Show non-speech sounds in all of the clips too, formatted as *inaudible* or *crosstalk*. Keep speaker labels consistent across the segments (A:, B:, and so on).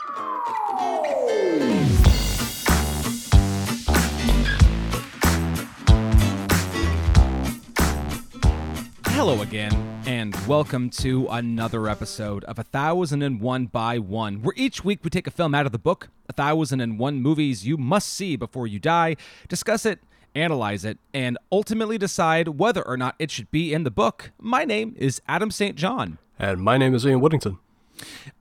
A: Hello again, and welcome to another episode of A Thousand and One by One, where each week we take a film out of the book, A Thousand and One Movies You Must See Before You Die, discuss it, analyze it, and ultimately decide whether or not it should be in the book. My name is Adam St. John.
B: And my name is Ian Woodington.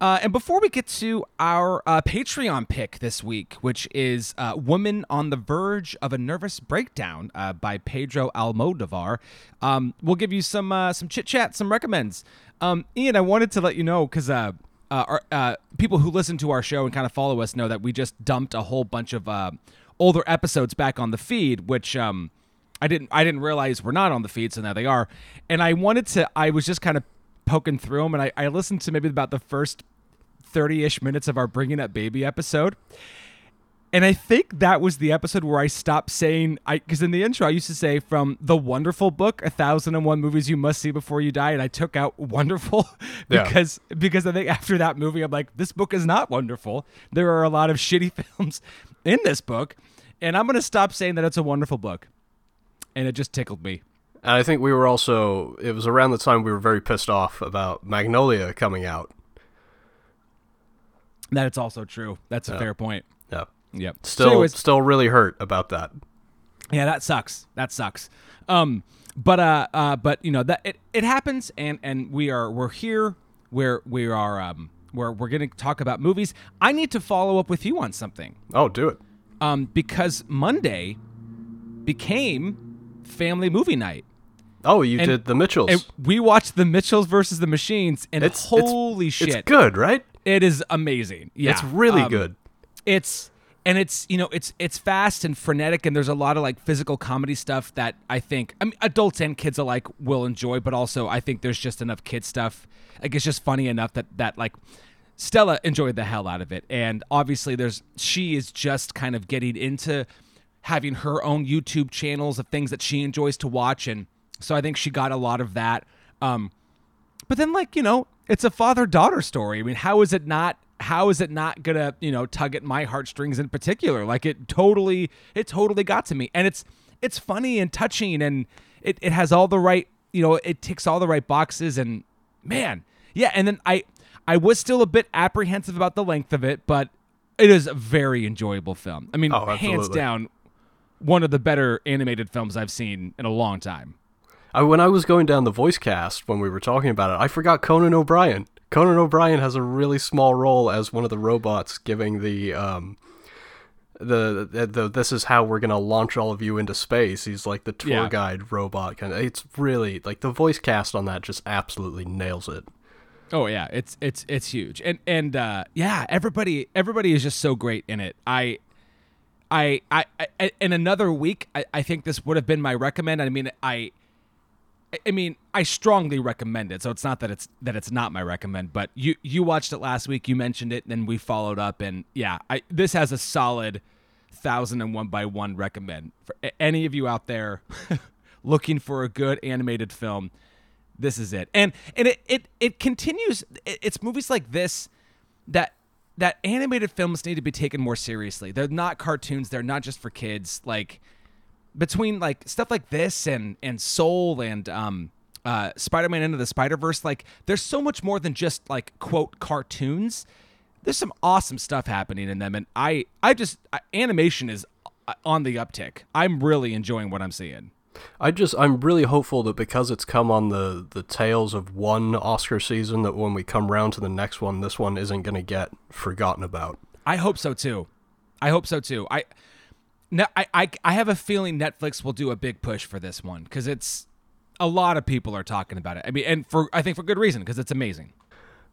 A: Uh, and before we get to our uh, Patreon pick this week, which is uh, Woman on the Verge of a Nervous Breakdown uh, by Pedro Almodovar, um, we'll give you some uh, some chit chat, some recommends. Um, Ian, I wanted to let you know because uh, our people who listen to our show and kind of follow us know that we just dumped a whole bunch of older episodes back on the feed, which um, I didn't I didn't realize were not on the feed, so now they are. And I wanted to I was just kind of poking through them, and I, I listened to maybe about the first 30 ish minutes of our Bringing Up Baby episode. And I think that was the episode where I stopped saying, I because in the intro I used to say from the wonderful book, A Thousand and One Movies You Must See Before You Die, and I took out wonderful *laughs* because yeah. because I think after that movie I'm like, this book is not wonderful. There are a lot of *laughs* shitty films in this book, and I'm gonna stop saying that it's a wonderful book. And it just tickled me.
B: And I think we were also, it was around the time we were very pissed off about Magnolia coming out.
A: That it's also true. That's a yeah. fair point.
B: Yeah.
A: Yep.
B: Still, so anyways, still really hurt about that.
A: Yeah, that sucks. That sucks. Um, but uh, uh, but you know that it, it happens, and and we are we're here where we are um where we're gonna talk about movies. I need to follow up with you on something.
B: Oh, do it.
A: Um, because Monday became family movie night.
B: Oh, you and, did the Mitchells.
A: We watched the Mitchells versus the Machines, and it's, holy
B: it's,
A: shit,
B: it's good, right?
A: It is amazing. Yeah,
B: it's really um, good.
A: It's and it's you know it's it's fast and frenetic, and there's a lot of like physical comedy stuff that I think I mean adults and kids alike will enjoy, but also I think there's just enough kid stuff. Like it's just funny enough that that like Stella enjoyed the hell out of it, and obviously there's she is just kind of getting into having her own YouTube channels of things that she enjoys to watch and so I think she got a lot of that. Um, but then, like you know, it's a father daughter story. I mean, how is it not? How is it not gonna you know tug at my heartstrings in particular? Like it totally, it totally got to me, and it's it's funny and touching, and it it has all the right you know it ticks all the right boxes, and man, yeah. And then I I was still a bit apprehensive about the length of it, but it is a very enjoyable film. I mean, oh, hands down, one of the better animated films I've seen in a long time.
B: I, when I was going down the voice cast when we were talking about it, I forgot Conan O'Brien. Conan O'Brien has a really small role as one of the robots giving the um the, the, the this is how we're gonna launch all of you into space. He's like the tour yeah. guide robot kind of. It's really like the voice cast on that just absolutely nails it.
A: Oh yeah, it's it's it's huge, and and uh, yeah, everybody everybody is just so great in it. I I, I, I, in another week, I, I think this would have been my recommend. I mean, I, I mean, I strongly recommend it. So it's not that it's that it's not my recommend, but you you watched it last week. You mentioned it, and then we followed up, and yeah, I this has a solid thousand and one by one recommend for any of you out there *laughs* looking for a good animated film. This is it, and and it it it continues. It's movies like this that that animated films need to be taken more seriously. They're not cartoons. They're not just for kids. Like between like stuff like this and and Soul and um uh Spider-Man into the Spider-Verse like there's so much more than just like quote cartoons. There's some awesome stuff happening in them and I I just animation is uh, on the uptick. I'm really enjoying what I'm seeing.
B: I just I'm really hopeful that because it's come on the the tails of one Oscar season that when we come round to the next one this one isn't going to get forgotten about.
A: I hope so too. I hope so too. I no, I, I I have a feeling Netflix will do a big push for this one because it's a lot of people are talking about it. I mean, and for I think for good reason because it's amazing.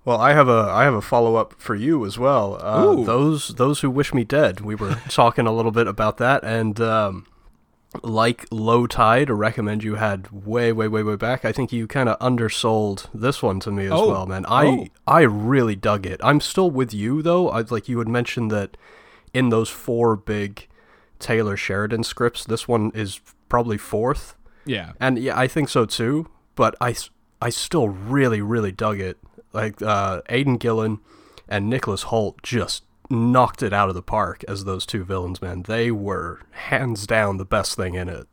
B: Well, I have a I have a follow up for you as well. Uh, those those who wish me dead. We were *laughs* talking a little bit about that, and um, like Low Tide, a recommend you had way way way way back. I think you kind of undersold this one to me as oh. well, man. I oh. I really dug it. I'm still with you though. I like you had mentioned that in those four big Taylor Sheridan scripts. This one is probably fourth.
A: Yeah.
B: And yeah, I think so too. But I, I still really, really dug it. Like uh, Aidan Gillen, and Nicholas Hoult just knocked it out of the park as those two villains, man. They were hands down the best thing in it.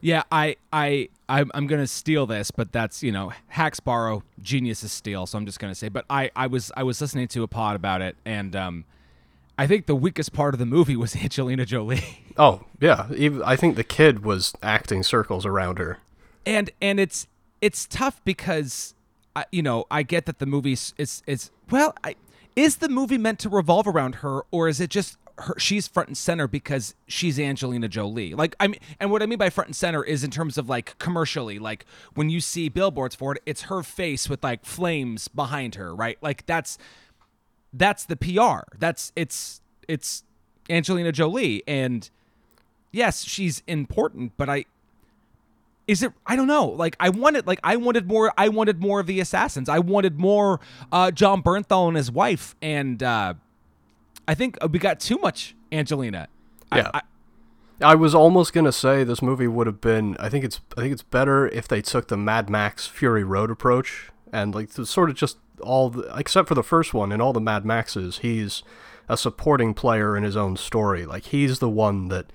A: Yeah, I, I, I'm, I'm gonna steal this, but that's you know, hacks borrow, geniuses steal. So I'm just gonna say, but I, I was, I was listening to a pod about it, and um, I think the weakest part of the movie was *laughs* Angelina Jolie.
B: Oh yeah, even, I think the kid was acting circles around her.
A: And and it's it's tough because, I, you know, I get that the movie's it's it's well, I, is the movie meant to revolve around her, or is it just her, she's front and center because she's Angelina Jolie. Like I mean, and what I mean by front and center is in terms of like commercially, like when you see billboards for it, it's her face with like flames behind her, right? Like that's that's the PR. That's it's it's Angelina Jolie, and yes, she's important, but I is it i don't know like i wanted like i wanted more i wanted more of the assassins i wanted more uh jon bernthal and his wife and uh i think we got too much angelina
B: yeah I, I, I was almost gonna say this movie would have been. I think it's. I think it's better if they took the Mad Max Fury Road approach and like sort of just all, the, except for the first one and all the Mad Maxes, he's a supporting player in his own story. Like he's the one that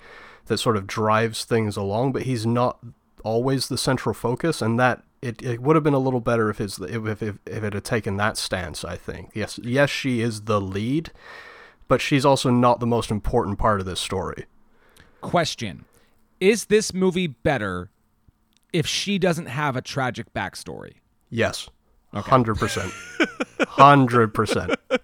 B: that sort of drives things along, but he's not always the central focus, and that it, it would have been a little better if his if, if if it had taken that stance. I think yes, yes, she is the lead, but she's also not the most important part of this story.
A: Question: Is this movie better if she doesn't have a tragic backstory?
B: Yes, hundred percent, hundred percent. *laughs*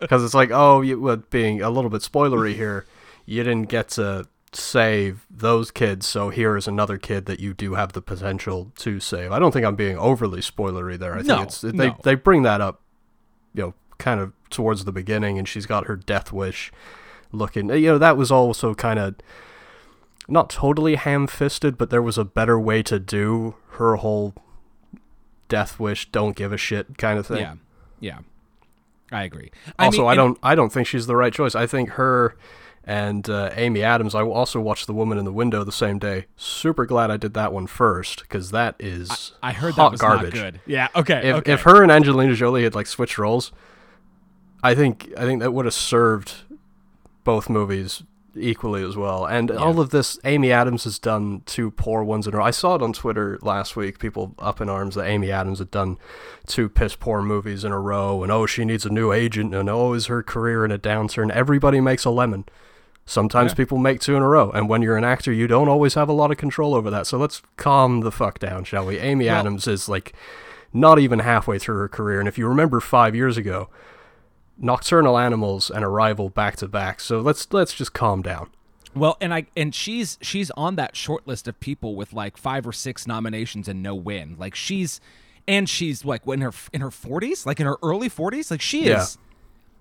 B: Because it's like, oh, you, well, being a little bit spoilery here, you didn't get to save those kids, so here is another kid that you do have the potential to save. I don't think I'm being overly spoilery there. I
A: no,
B: think it's they
A: no.
B: they bring that up, you know, kind of towards the beginning, and she's got her death wish looking. You know, that was also kind of not totally ham-fisted, but there was a better way to do her whole death wish, don't give a shit kind of thing.
A: Yeah, yeah, I agree.
B: Also,
A: I, mean,
B: I don't I don't think she's the right choice. I think her and uh, Amy Adams. I also watched The Woman in the Window the same day. Super glad I did that one first because that is
A: I, I heard
B: hot
A: that was
B: garbage.
A: not good. Yeah, okay.
B: If
A: okay.
B: if her and Angelina Jolie had like switched roles, I think I think that would have served both movies equally as well. And
A: Yeah.
B: all of this, Amy Adams has done two poor ones in a row. I saw it on Twitter last week. People up in arms that Amy Adams had done two piss poor movies in a row, and oh, she needs a new agent, and oh, is her career in a downturn? Everybody makes a lemon. Sometimes
A: Yeah.
B: people make two in a row, and when you're an actor, you don't always have a lot of control over that. So let's calm the fuck down, shall we? Amy
A: Well-
B: Adams is like not even halfway through her career, and if you remember five years ago, Nocturnal Animals and Arrival back to back. So let's let's just calm down.
A: Well, and I and she's she's on that short list of people with like five or six nominations and no win. Like she's and she's like in her in her 40s, like in her early 40s. Like she
B: Yeah.
A: is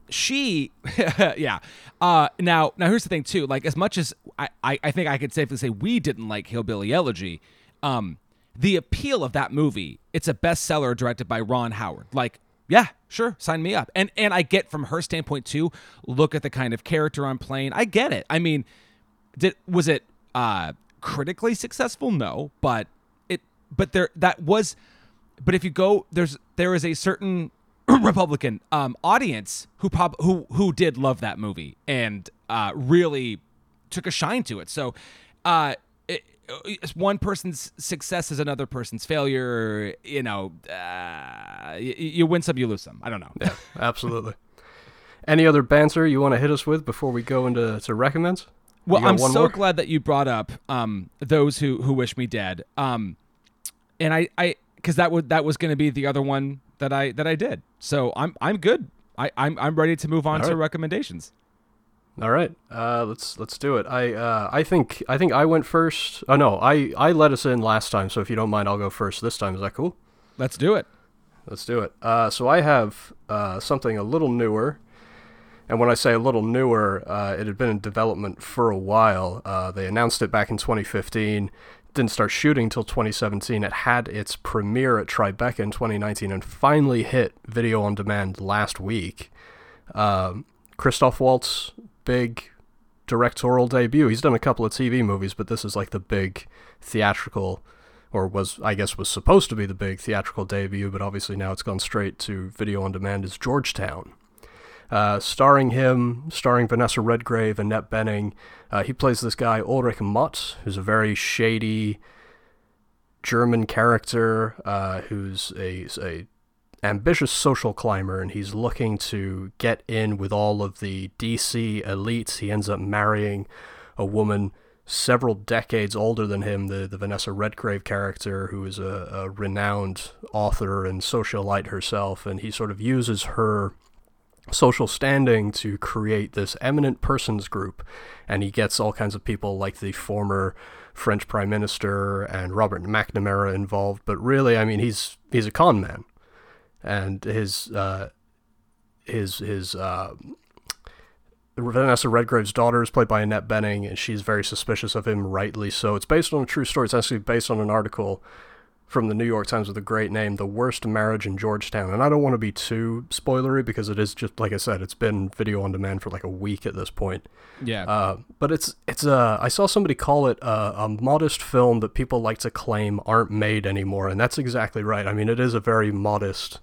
A: she *laughs* yeah. Uh now now here's the thing too. Like as much as I I, I think I could safely say we didn't like Hillbilly Elegy, um the appeal of that movie, it's a bestseller directed by Ron Howard. Like yeah, sure, sign me up. And and I get from her standpoint too, look at the kind of character I'm playing. I get it. I mean, did was it uh critically successful no but it but there that was but if you go there's there is a certain *clears throat* republican um audience who prob who who did love that movie and uh really took a shine to it so uh it, one person's success is another person's failure you know uh you, you win some you lose some i don't know
B: Yeah, absolutely. Any other banter you want to hit us with before we go into to recommends?
A: Well, I'm so
B: more?
A: glad that you brought up um, those who who wish me dead. Um, and I I because that would that was going to be the other one that I that I did. So I'm I'm good. I I'm I'm ready to move on
B: All
A: to
B: right.
A: recommendations.
B: All right, uh, let's let's do it. I uh, I think I think I went first. Oh no, I I let us in last time. So if you don't mind, I'll go first this time. Is that cool?
A: Let's do it.
B: Let's do it. Uh, so I have uh, something a little newer, and when I say a little newer, uh, it had been in development for a while. Uh, they announced it back in 2015. Didn't start shooting until 2017. It had its premiere at Tribeca in 2019, and finally hit video on demand last week. Um, Christoph Waltz, big directorial debut. He's done a couple of TV movies, but this is like the big theatrical, or was I guess was supposed to be the big theatrical debut, but obviously now it's gone straight to video on demand. Is Georgetown, Uh, starring him, starring Vanessa Redgrave, Annette Bening. Uh, he plays this guy Ulrich Mott, who's a very shady German character uh, who's a, a ambitious social climber, and he's looking to get in with all of the DC elites. He ends up marrying a woman several decades older than him, the, the Vanessa Redgrave character, who is a, a renowned author and socialite herself, and he sort of uses her social standing to create this eminent persons group. And he gets all kinds of people like the former French Prime Minister and Robert McNamara involved. But really, I mean, he's he's a con man, and his uh, his his uh, Vanessa Redgrave's daughter is played by Annette Bening, and she's very suspicious of him, rightly so. It's based on a true story. It's actually based on an article from the New York Times with a great name, The Worst Marriage in Georgetown. And I don't want to be too spoilery because it is just like I said, it's been video on demand for like a week at this point.
A: Yeah.
B: Uh, but it's it's uh I saw somebody call it a, a modest film that people like to claim aren't made anymore, and that's exactly right. I mean, it is a very modest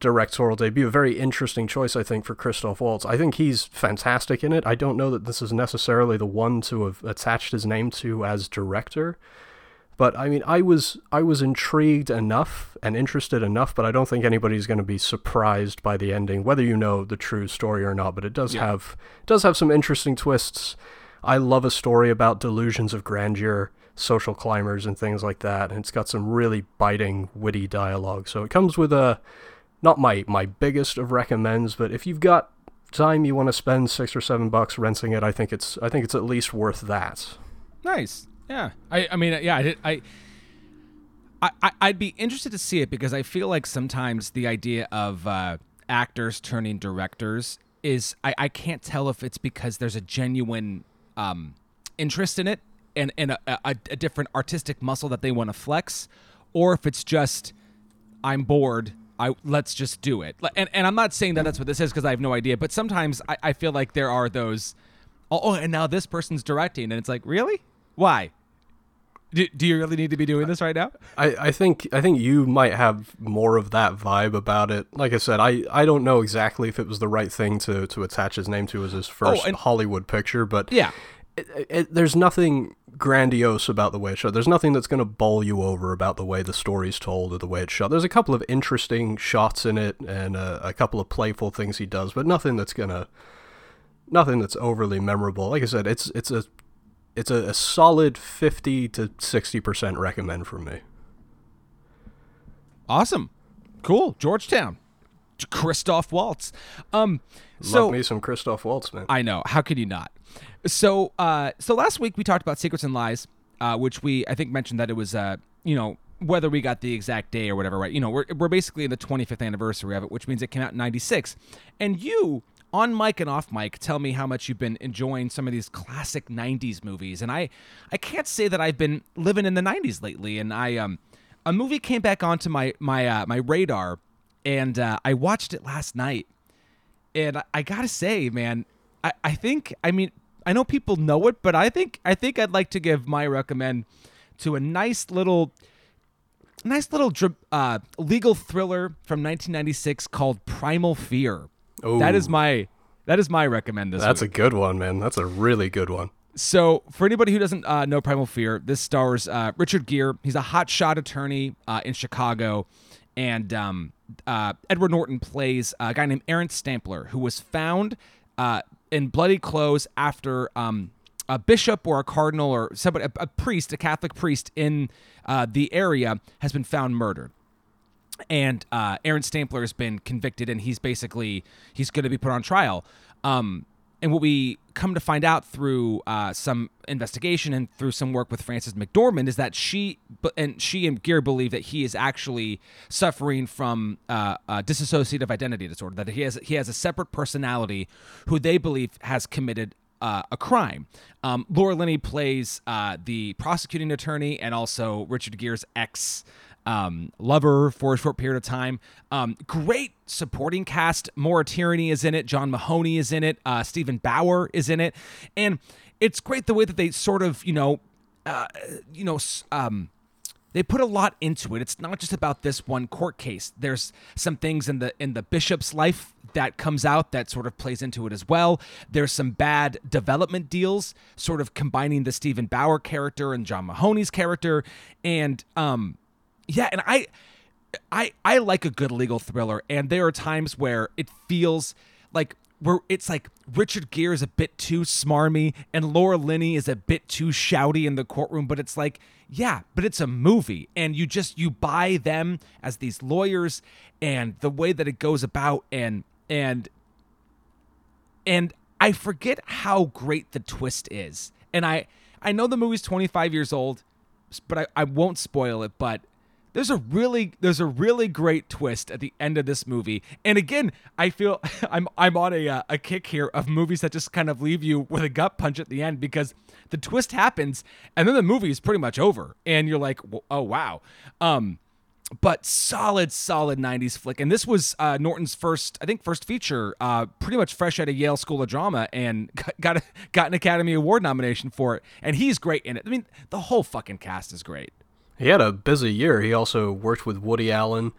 B: directorial debut. A very interesting choice, I think, for Christoph Waltz. I think he's fantastic in it. I don't know that this is necessarily the one to have attached his name to as director. But I mean, I was I was intrigued enough and interested enough, but I don't think anybody's going to be surprised by the ending, whether you know the true story or not. But it does yeah. have does have some interesting twists. I love a story about delusions of grandeur, social climbers, and things like that. And it's got some really biting, witty dialogue. So it comes with a not my my biggest of recommends, but if you've got time you want to spend six or seven bucks renting it, I think it's I think it's at least worth that.
A: Nice. Yeah. I I mean yeah I did I. I, I'd be interested to see it because I feel like sometimes the idea of uh, actors turning directors is I, I can't tell if it's because there's a genuine um, interest in it and, and a, a, a different artistic muscle that they want to flex, or if it's just I'm bored I let's just do it. And and I'm not saying that that's what this is because I have no idea. But sometimes I, I feel like there are those. Oh, oh, and now this person's directing, and it's like, really? Why? Do, do you really need to be doing this right now?
B: I, I think I think you might have more of that vibe about it. Like I said, I, I don't know exactly if it was the right thing to, to attach his name to as his oh, first oh, and, Hollywood picture, but
A: yeah,
B: it, it, there's nothing grandiose about the way it's shot. There's nothing that's going to bowl you over about the way the story's told or the way it's shot. There's a couple of interesting shots in it and a, a couple of playful things he does, but nothing that's gonna nothing that's overly memorable. Like I said, it's it's a it's a, a solid fifty to sixty percent recommend from me.
A: Awesome, cool, Georgetown. Christoph Waltz. Um, so,
B: Love me some Christoph Waltz, man.
A: I know. How could you not? So, uh, so last week we talked about Secrets and Lies, uh, which we I think mentioned that it was, uh, you know, whether we got the exact day or whatever, right? You know, we're we're basically in the 25th anniversary of it, which means it came out in '96. And you, on mic and off mic, tell me how much you've been enjoying some of these classic '90s movies. And I, I can't say that I've been living in the '90s lately. And I, um, a movie came back onto my my uh, my radar, and uh, I watched it last night. And I, I gotta say, man, I, I think I mean I know people know it, but I think I think I'd like to give my recommend to a nice little nice little uh, legal thriller from 1996 called Primal Fear. Ooh. That is my that is my recommend this
B: That's
A: week.
B: a good one, man. That's a really good one.
A: So, for anybody who doesn't uh, know Primal Fear, this stars uh, Richard Gere. He's a hotshot attorney uh, in Chicago, and um, uh, Edward Norton plays a guy named Aaron Stampler, who was found uh, in bloody clothes after um, a bishop or a cardinal or somebody, a, a priest, a Catholic priest in uh, the area has been found murdered. And uh, Aaron Stampler has been convicted, and he's basically he's going to be put on trial. Um, and what we come to find out through uh, some investigation and through some work with Frances McDormand is that she and she and Gere believe that he is actually suffering from uh, dissociative identity disorder. That he has he has a separate personality who they believe has committed uh, a crime. Um, Laura Linney plays uh, the prosecuting attorney and also Richard Gere's ex um, lover for a short period of time. Um, great supporting cast. Maura Tierney is in it. John Mahoney is in it. Uh, Steven Bauer is in it, and it's great the way that they sort of you know, uh, you know, um, they put a lot into it. It's not just about this one court case. There's some things in the in the bishop's life that comes out that sort of plays into it as well. There's some bad development deals, sort of combining the Steven Bauer character and John Mahoney's character, and um, yeah, and I, I, I like a good legal thriller, and there are times where it feels like where it's like Richard Gere is a bit too smarmy and Laura Linney is a bit too shouty in the courtroom, but it's like, yeah, but it's a movie and you just you buy them as these lawyers and the way that it goes about and and and I forget how great the twist is. And I I know the movie's 25 years old, but I, I won't spoil it, but there's a really there's a really great twist at the end of this movie. And again i feel *laughs* i'm i'm on a, uh, a kick here of movies that just kind of leave you with a gut punch at the end because the twist happens and then the movie is pretty much over. And you're like oh wow. Um but solid solid 90s flick. And this was uh, norton's first i think first feature uh, pretty much fresh out of yale school of drama and *laughs* got a, got an academy award nomination for it. And he's great in it. I mean the whole fucking cast is great
B: he had a busy year. He also worked with Woody Allen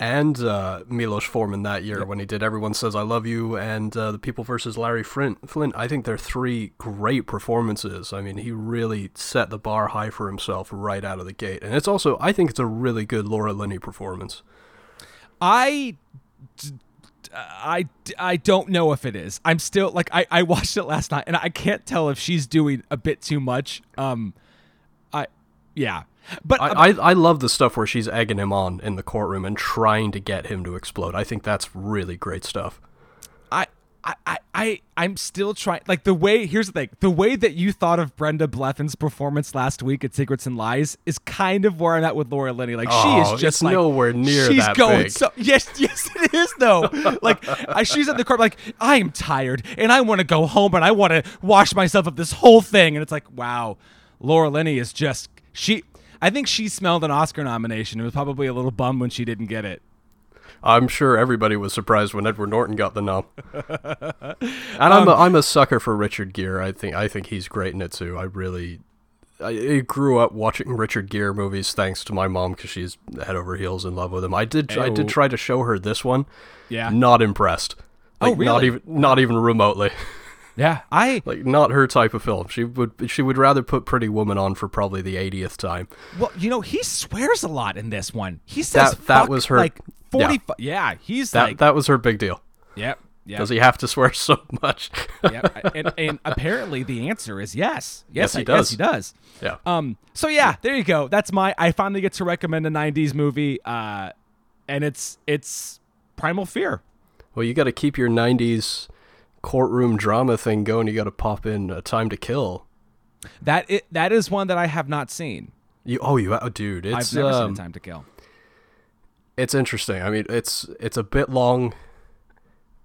B: and uh, Milos Forman that year yep. when he did Everyone Says I Love You and uh, The People versus Larry Flynt. Flynt. I think they're three great performances. I mean, he really set the bar high for himself right out of the gate. And it's also, I think it's a really good Laura Linney performance.
A: I. I, I don't know if it is. I'm still like I, I watched it last night and I can't tell if she's doing a bit too much. Um I yeah. But
B: I, um, I, I love the stuff where she's egging him on in the courtroom and trying to get him to explode. I think that's really great stuff.
A: I I, I, I'm still trying. Like the way, here's the thing: the way that you thought of Brenda Blethyn's performance last week at Secrets and Lies is kind of where I'm at with Laura Linney. Like
B: oh,
A: she is oh, just
B: like, nowhere near she's that
A: going
B: big.
A: so. Yes, *laughs* yes, it is though. like I, she's at the court, like I am tired and I want to go home and I want to wash myself of this whole thing. And it's like, wow, Laura Linney is just she. I think she smelled an Oscar nomination. It was probably a little bummed when she didn't get it.
B: I'm sure everybody was surprised when Edward Norton got the nom. *laughs* and I'm a, um, I'm a sucker for Richard Gere. I think I think he's great in it too. I really I grew up watching Richard Gere movies thanks to my mom because she's head over heels in love with him. I did I did try to show her this one.
A: Yeah.
B: Not impressed.
A: Oh, like, oh really?
B: Not even not even remotely. *laughs*
A: Yeah, I
B: like not her type of film. She would she would rather put Pretty Woman on for probably the 80th time.
A: Well, you know, he swears a lot in this one. He says
B: that, that was her
A: like 40 yeah, yeah he's
B: that
A: like
B: that was her big deal.
A: Yep. Yep.
B: Does he have to swear *laughs* so much?
A: yep. And, and, apparently the answer is yes.
B: Yes,
A: yes
B: he does. Yes,
A: he does.
B: Yeah.
A: Um. So yeah, there you go. That's my. I finally get to recommend a '90s movie. Uh, and it's it's Primal Fear.
B: Well, you got to keep your '90s courtroom drama thing going, you got to pop in a Time to Kill.
A: That it, that is one that I have not seen.
B: You oh you oh, dude, it's
A: I've never
B: um,
A: seen Time to Kill.
B: It's interesting. I mean, it's it's a bit long,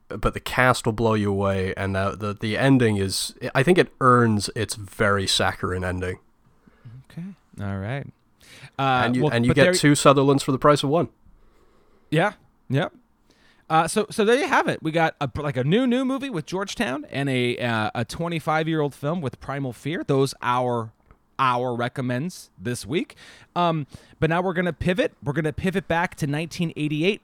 B: but the cast will blow you away, and the the, the ending is. I think it earns its very saccharine ending.
A: Okay. All right. Uh,
B: and you
A: well,
B: and you get there, two Sutherlands for the price of one.
A: Yeah. Yep. Uh, so so there you have it. We got a, like a new new movie with Georgetown and a uh, a 25 year old film with Primal Fear. Those our our recommends this week. Um, but now we're gonna pivot. We're gonna pivot back to 1988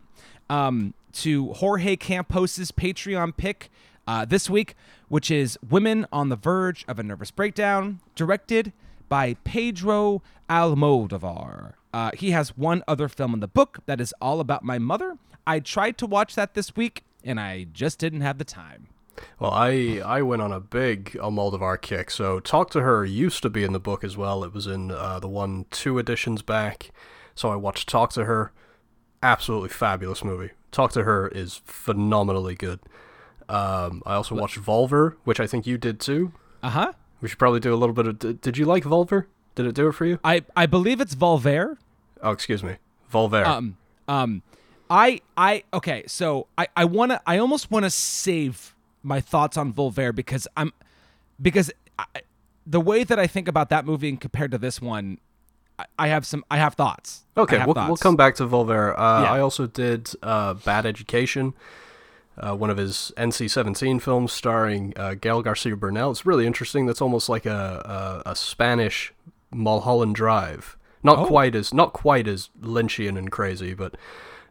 A: um, to Jorge Campos's Patreon pick uh, this week, which is Women on the Verge of a Nervous Breakdown, directed by Pedro Almodovar. Uh, he has one other film in the book that is all about my mother I tried to watch that this week, and I just didn't have the time.
B: Well, I I went on a big Almodovar kick. So Talk to Her used to be in the book as well. It was in uh, the one two editions back. So I watched Talk to Her. Absolutely fabulous movie. Talk to Her is phenomenally good. Um, I also watched Volver, which I think you did too.
A: Uh huh.
B: We should probably do a little bit of. Did you like Volver? Did it do it for you?
A: I I believe it's Volver.
B: Oh, excuse me, Volver.
A: Um um I I okay, so I I want to I almost want to save my thoughts on Volver because I'm because I, the way that I think about that movie and compared to this one, I, I have some I have thoughts.
B: Okay,
A: have
B: we'll
A: thoughts.
B: we'll come back to Volver. Uh,
A: Yeah.
B: I also did uh, Bad Education. Uh, one of his NC-17 films starring uh, Gael Garcia Bernal. It's really interesting. That's almost like a, a, a Spanish Mulholland Drive, Not
A: Oh.
B: quite as not quite as Lynchian and crazy, but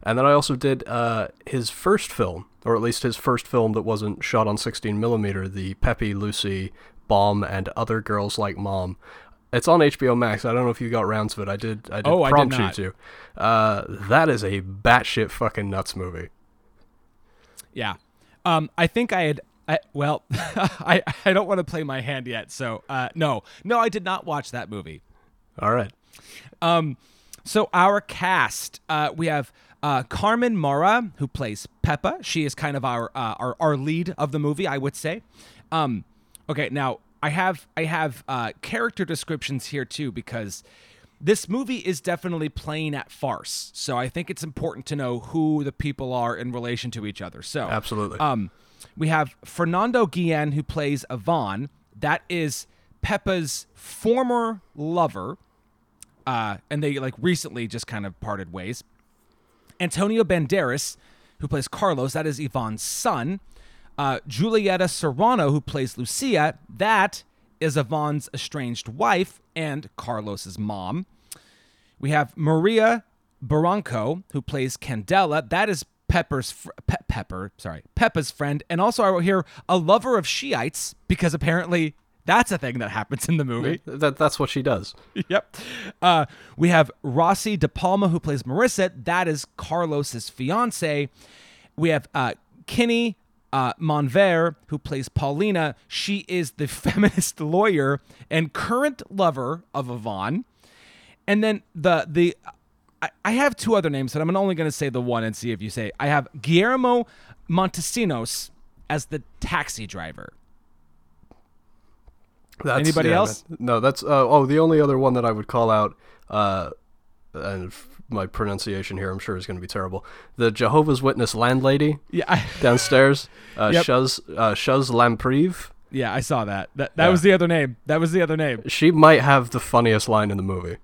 B: and then I also did uh, his first film, or at least his first film that wasn't shot on 16 millimeter, the Pepi, Luci, Bom, and Other Girls Like Mom. It's on HBO Max. I don't know if you got rounds of it. I did. I did
A: Oh, I did
B: prompt
A: not.
B: you to. Uh, that is a batshit fucking nuts movie.
A: Yeah. Um, I think I had. I, well, *laughs* I I don't want to play my hand yet, so uh, no, no, I did not watch that movie.
B: All right.
A: Um, so our cast, uh, we have uh, Carmen Maura who plays Pepa. She is kind of our uh, our our lead of the movie, I would say. Um, okay, now I have I have uh, character descriptions here too because this movie is definitely playing at farce. So I think it's important to know who the people are in relation to each other. So
B: Absolutely.
A: um, we have Fernando Guillen who plays Ivan. That is Pepa's former lover, uh, and they like recently just kind of parted ways. Antonio Banderas, who plays Carlos, that is Ivan's son. Uh, Julieta Serrano, who plays Lucia, that is Ivan's estranged wife and Carlos's mom. We have Maria Barranco, who plays Candela. That is Pepper's fr- Pe- Pepper, sorry, Pepa's friend, and also I wrote here a lover of Shiites because apparently that's a thing that happens in the movie.
B: that that's what she does. *laughs*
A: yep. Uh, we have Rossy De Palma, who plays Marissa. That is Carlos's fiance. We have uh, Kinney uh, Monver, who plays Paulina. She is the *laughs* feminist lawyer and current lover of Ivan. And then the the I, I have two other names, but I'm only going to say the one and see if you say. I have Guillermo Montesinos as the taxi driver.
B: That's,
A: Anybody
B: yeah,
A: else?
B: no, that's uh, oh the only other one that I would call out, uh, and my pronunciation here I'm sure is going to be terrible. The Jehovah's Witness landlady
A: Yeah, *laughs*
B: downstairs, uh,
A: Yep.
B: Shuz uh, Shuz Lampreave.
A: yeah, I saw that. That that
B: Yeah.
A: was the other name. That was the other name.
B: She might have the funniest line in the movie.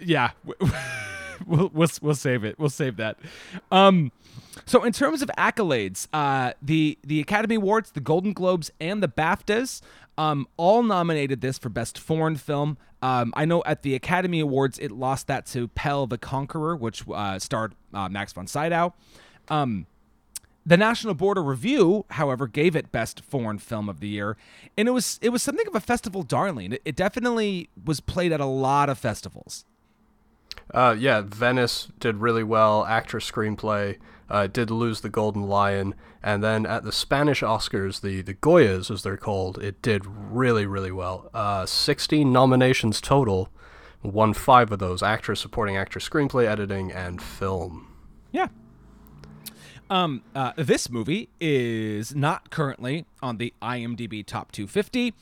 A: yeah *laughs* we'll, we'll we'll save it we'll save that um so in terms of accolades uh the the academy awards the golden globes and the baftas um all nominated this for best foreign film um i know at the academy awards it lost that to pelle the conqueror which uh starred uh, max von sydow um the National Board of Review, however, gave it Best Foreign Film of the Year, and it was it was something of a festival darling. It, it definitely was played at a lot of festivals.
B: Uh, yeah, Venice did really well. Actress screenplay uh, did lose the Golden Lion, and then at the Spanish Oscars, the the Goyas as they're called, it did really really well. Uh, Sixteen nominations total, won five of those: actress, supporting actress, screenplay, editing, and film.
A: Yeah. Um, uh, this movie is not currently on the IMDb Top 250.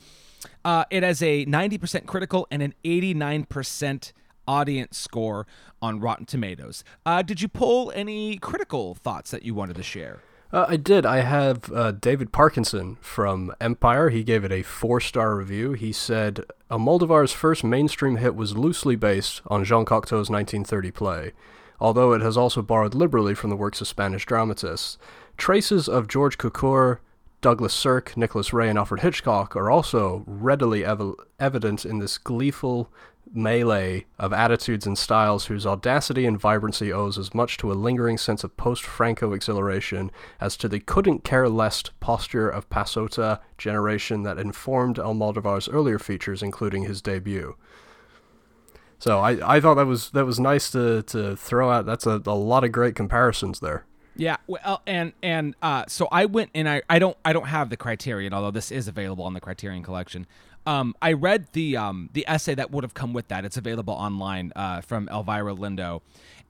A: Uh, it has a 90% critical and an 89% audience score on Rotten Tomatoes. Uh, did you pull any critical thoughts that you wanted to share?
B: Uh, I did. I have uh, David Parkinson from Empire. He gave it a four star review. He said, Almodovar's first mainstream hit was loosely based on Jean Cocteau's 1930 play, although it has also borrowed liberally from the works of Spanish dramatists. Traces of George Cukor, Douglas Sirk, Nicholas Ray, and Alfred Hitchcock are also readily ev- evident in this gleeful melee of attitudes and styles whose audacity and vibrancy owes as much to a lingering sense of post-Franco exhilaration as to the couldn't care less posture of Pasota generation that informed Almodovar's earlier features, including his debut. So I, I thought that was that was nice to, to throw out. That's a, a lot of great comparisons there.
A: Yeah, well, and and uh, so I went and I I don't I don't have the Criterion, although this is available on the Criterion Collection. Um, I read the um the essay that would have come with that. It's available online uh, from Elvira Lindo,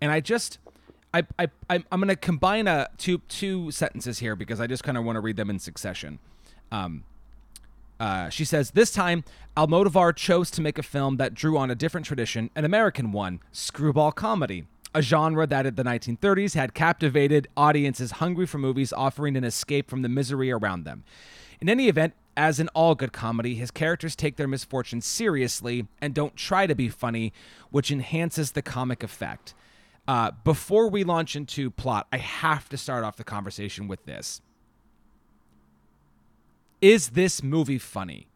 A: and I just I I I'm, I'm gonna combine a two two sentences here because I just kind of want to read them in succession. Um, uh, she says, This time, Almodovar chose to make a film that drew on a different tradition, an American one, screwball comedy. A genre that in the 1930s had captivated audiences hungry for movies offering an escape from the misery around them. In any event, as in all good comedy, his characters take their misfortune seriously and don't try to be funny, which enhances the comic effect. Uh, before we launch into plot, I have to start off the conversation with this. Is this movie funny?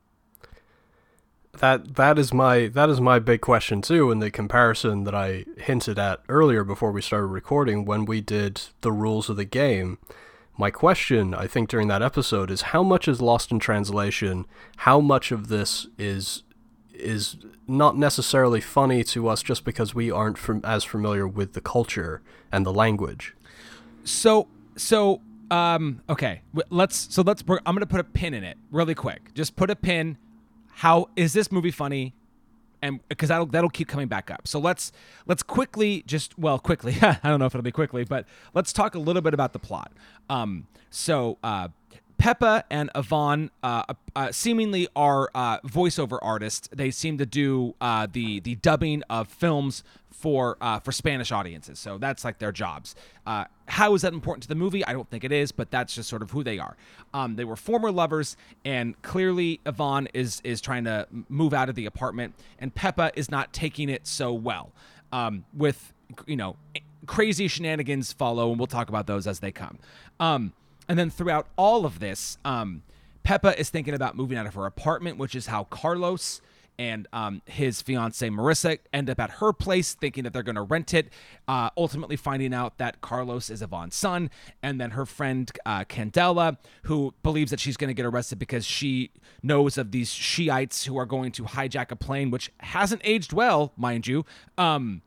B: that that is my that is my big question too. in the comparison that I hinted at earlier before we started recording, when we did the rules of the game, my question I think during that episode is how much is lost in translation? How much of this is is not necessarily funny to us just because we aren't from, as familiar with the culture and the language.
A: So so um okay, let's so let's I'm going to put a pin in it really quick. Just put a pin how is this movie funny? And because that'll that'll keep coming back up. So let's let's quickly just well quickly *laughs* I don't know if it'll be quickly, but let's talk a little bit about the plot. Um, so uh, Pepa and Ivan uh, uh, seemingly are uh, voiceover artists. They seem to do uh, the the dubbing of films for uh, for Spanish audiences. So that's like their jobs. Uh, how is that important to the movie? I don't think it is, but that's just sort of who they are. Um, they were former lovers, and clearly Ivan is is trying to move out of the apartment, and Pepa is not taking it so well. Um, with you know crazy shenanigans follow, and we'll talk about those as they come. Um, and then throughout all of this, um, Pepa is thinking about moving out of her apartment, which is how Carlos and um, his fiancee Marissa end up at her place, thinking that they're going to rent it. Uh, ultimately, finding out that Carlos is Ivan's son, and then her friend uh, Candela, who believes that she's going to get arrested because she knows of these Shiites who are going to hijack a plane, which hasn't aged well, mind you. Um,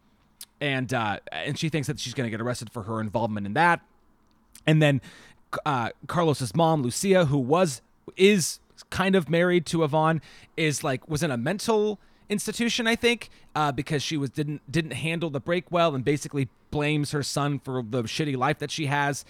A: and uh, and she thinks that she's going to get arrested for her involvement in that. And then uh, Carlos's mom, Lucia, who was is kind of married to Ivan, is like was in a mental institution, I think, uh, because she was didn't didn't handle the break well and basically blames her son for the shitty life that she has,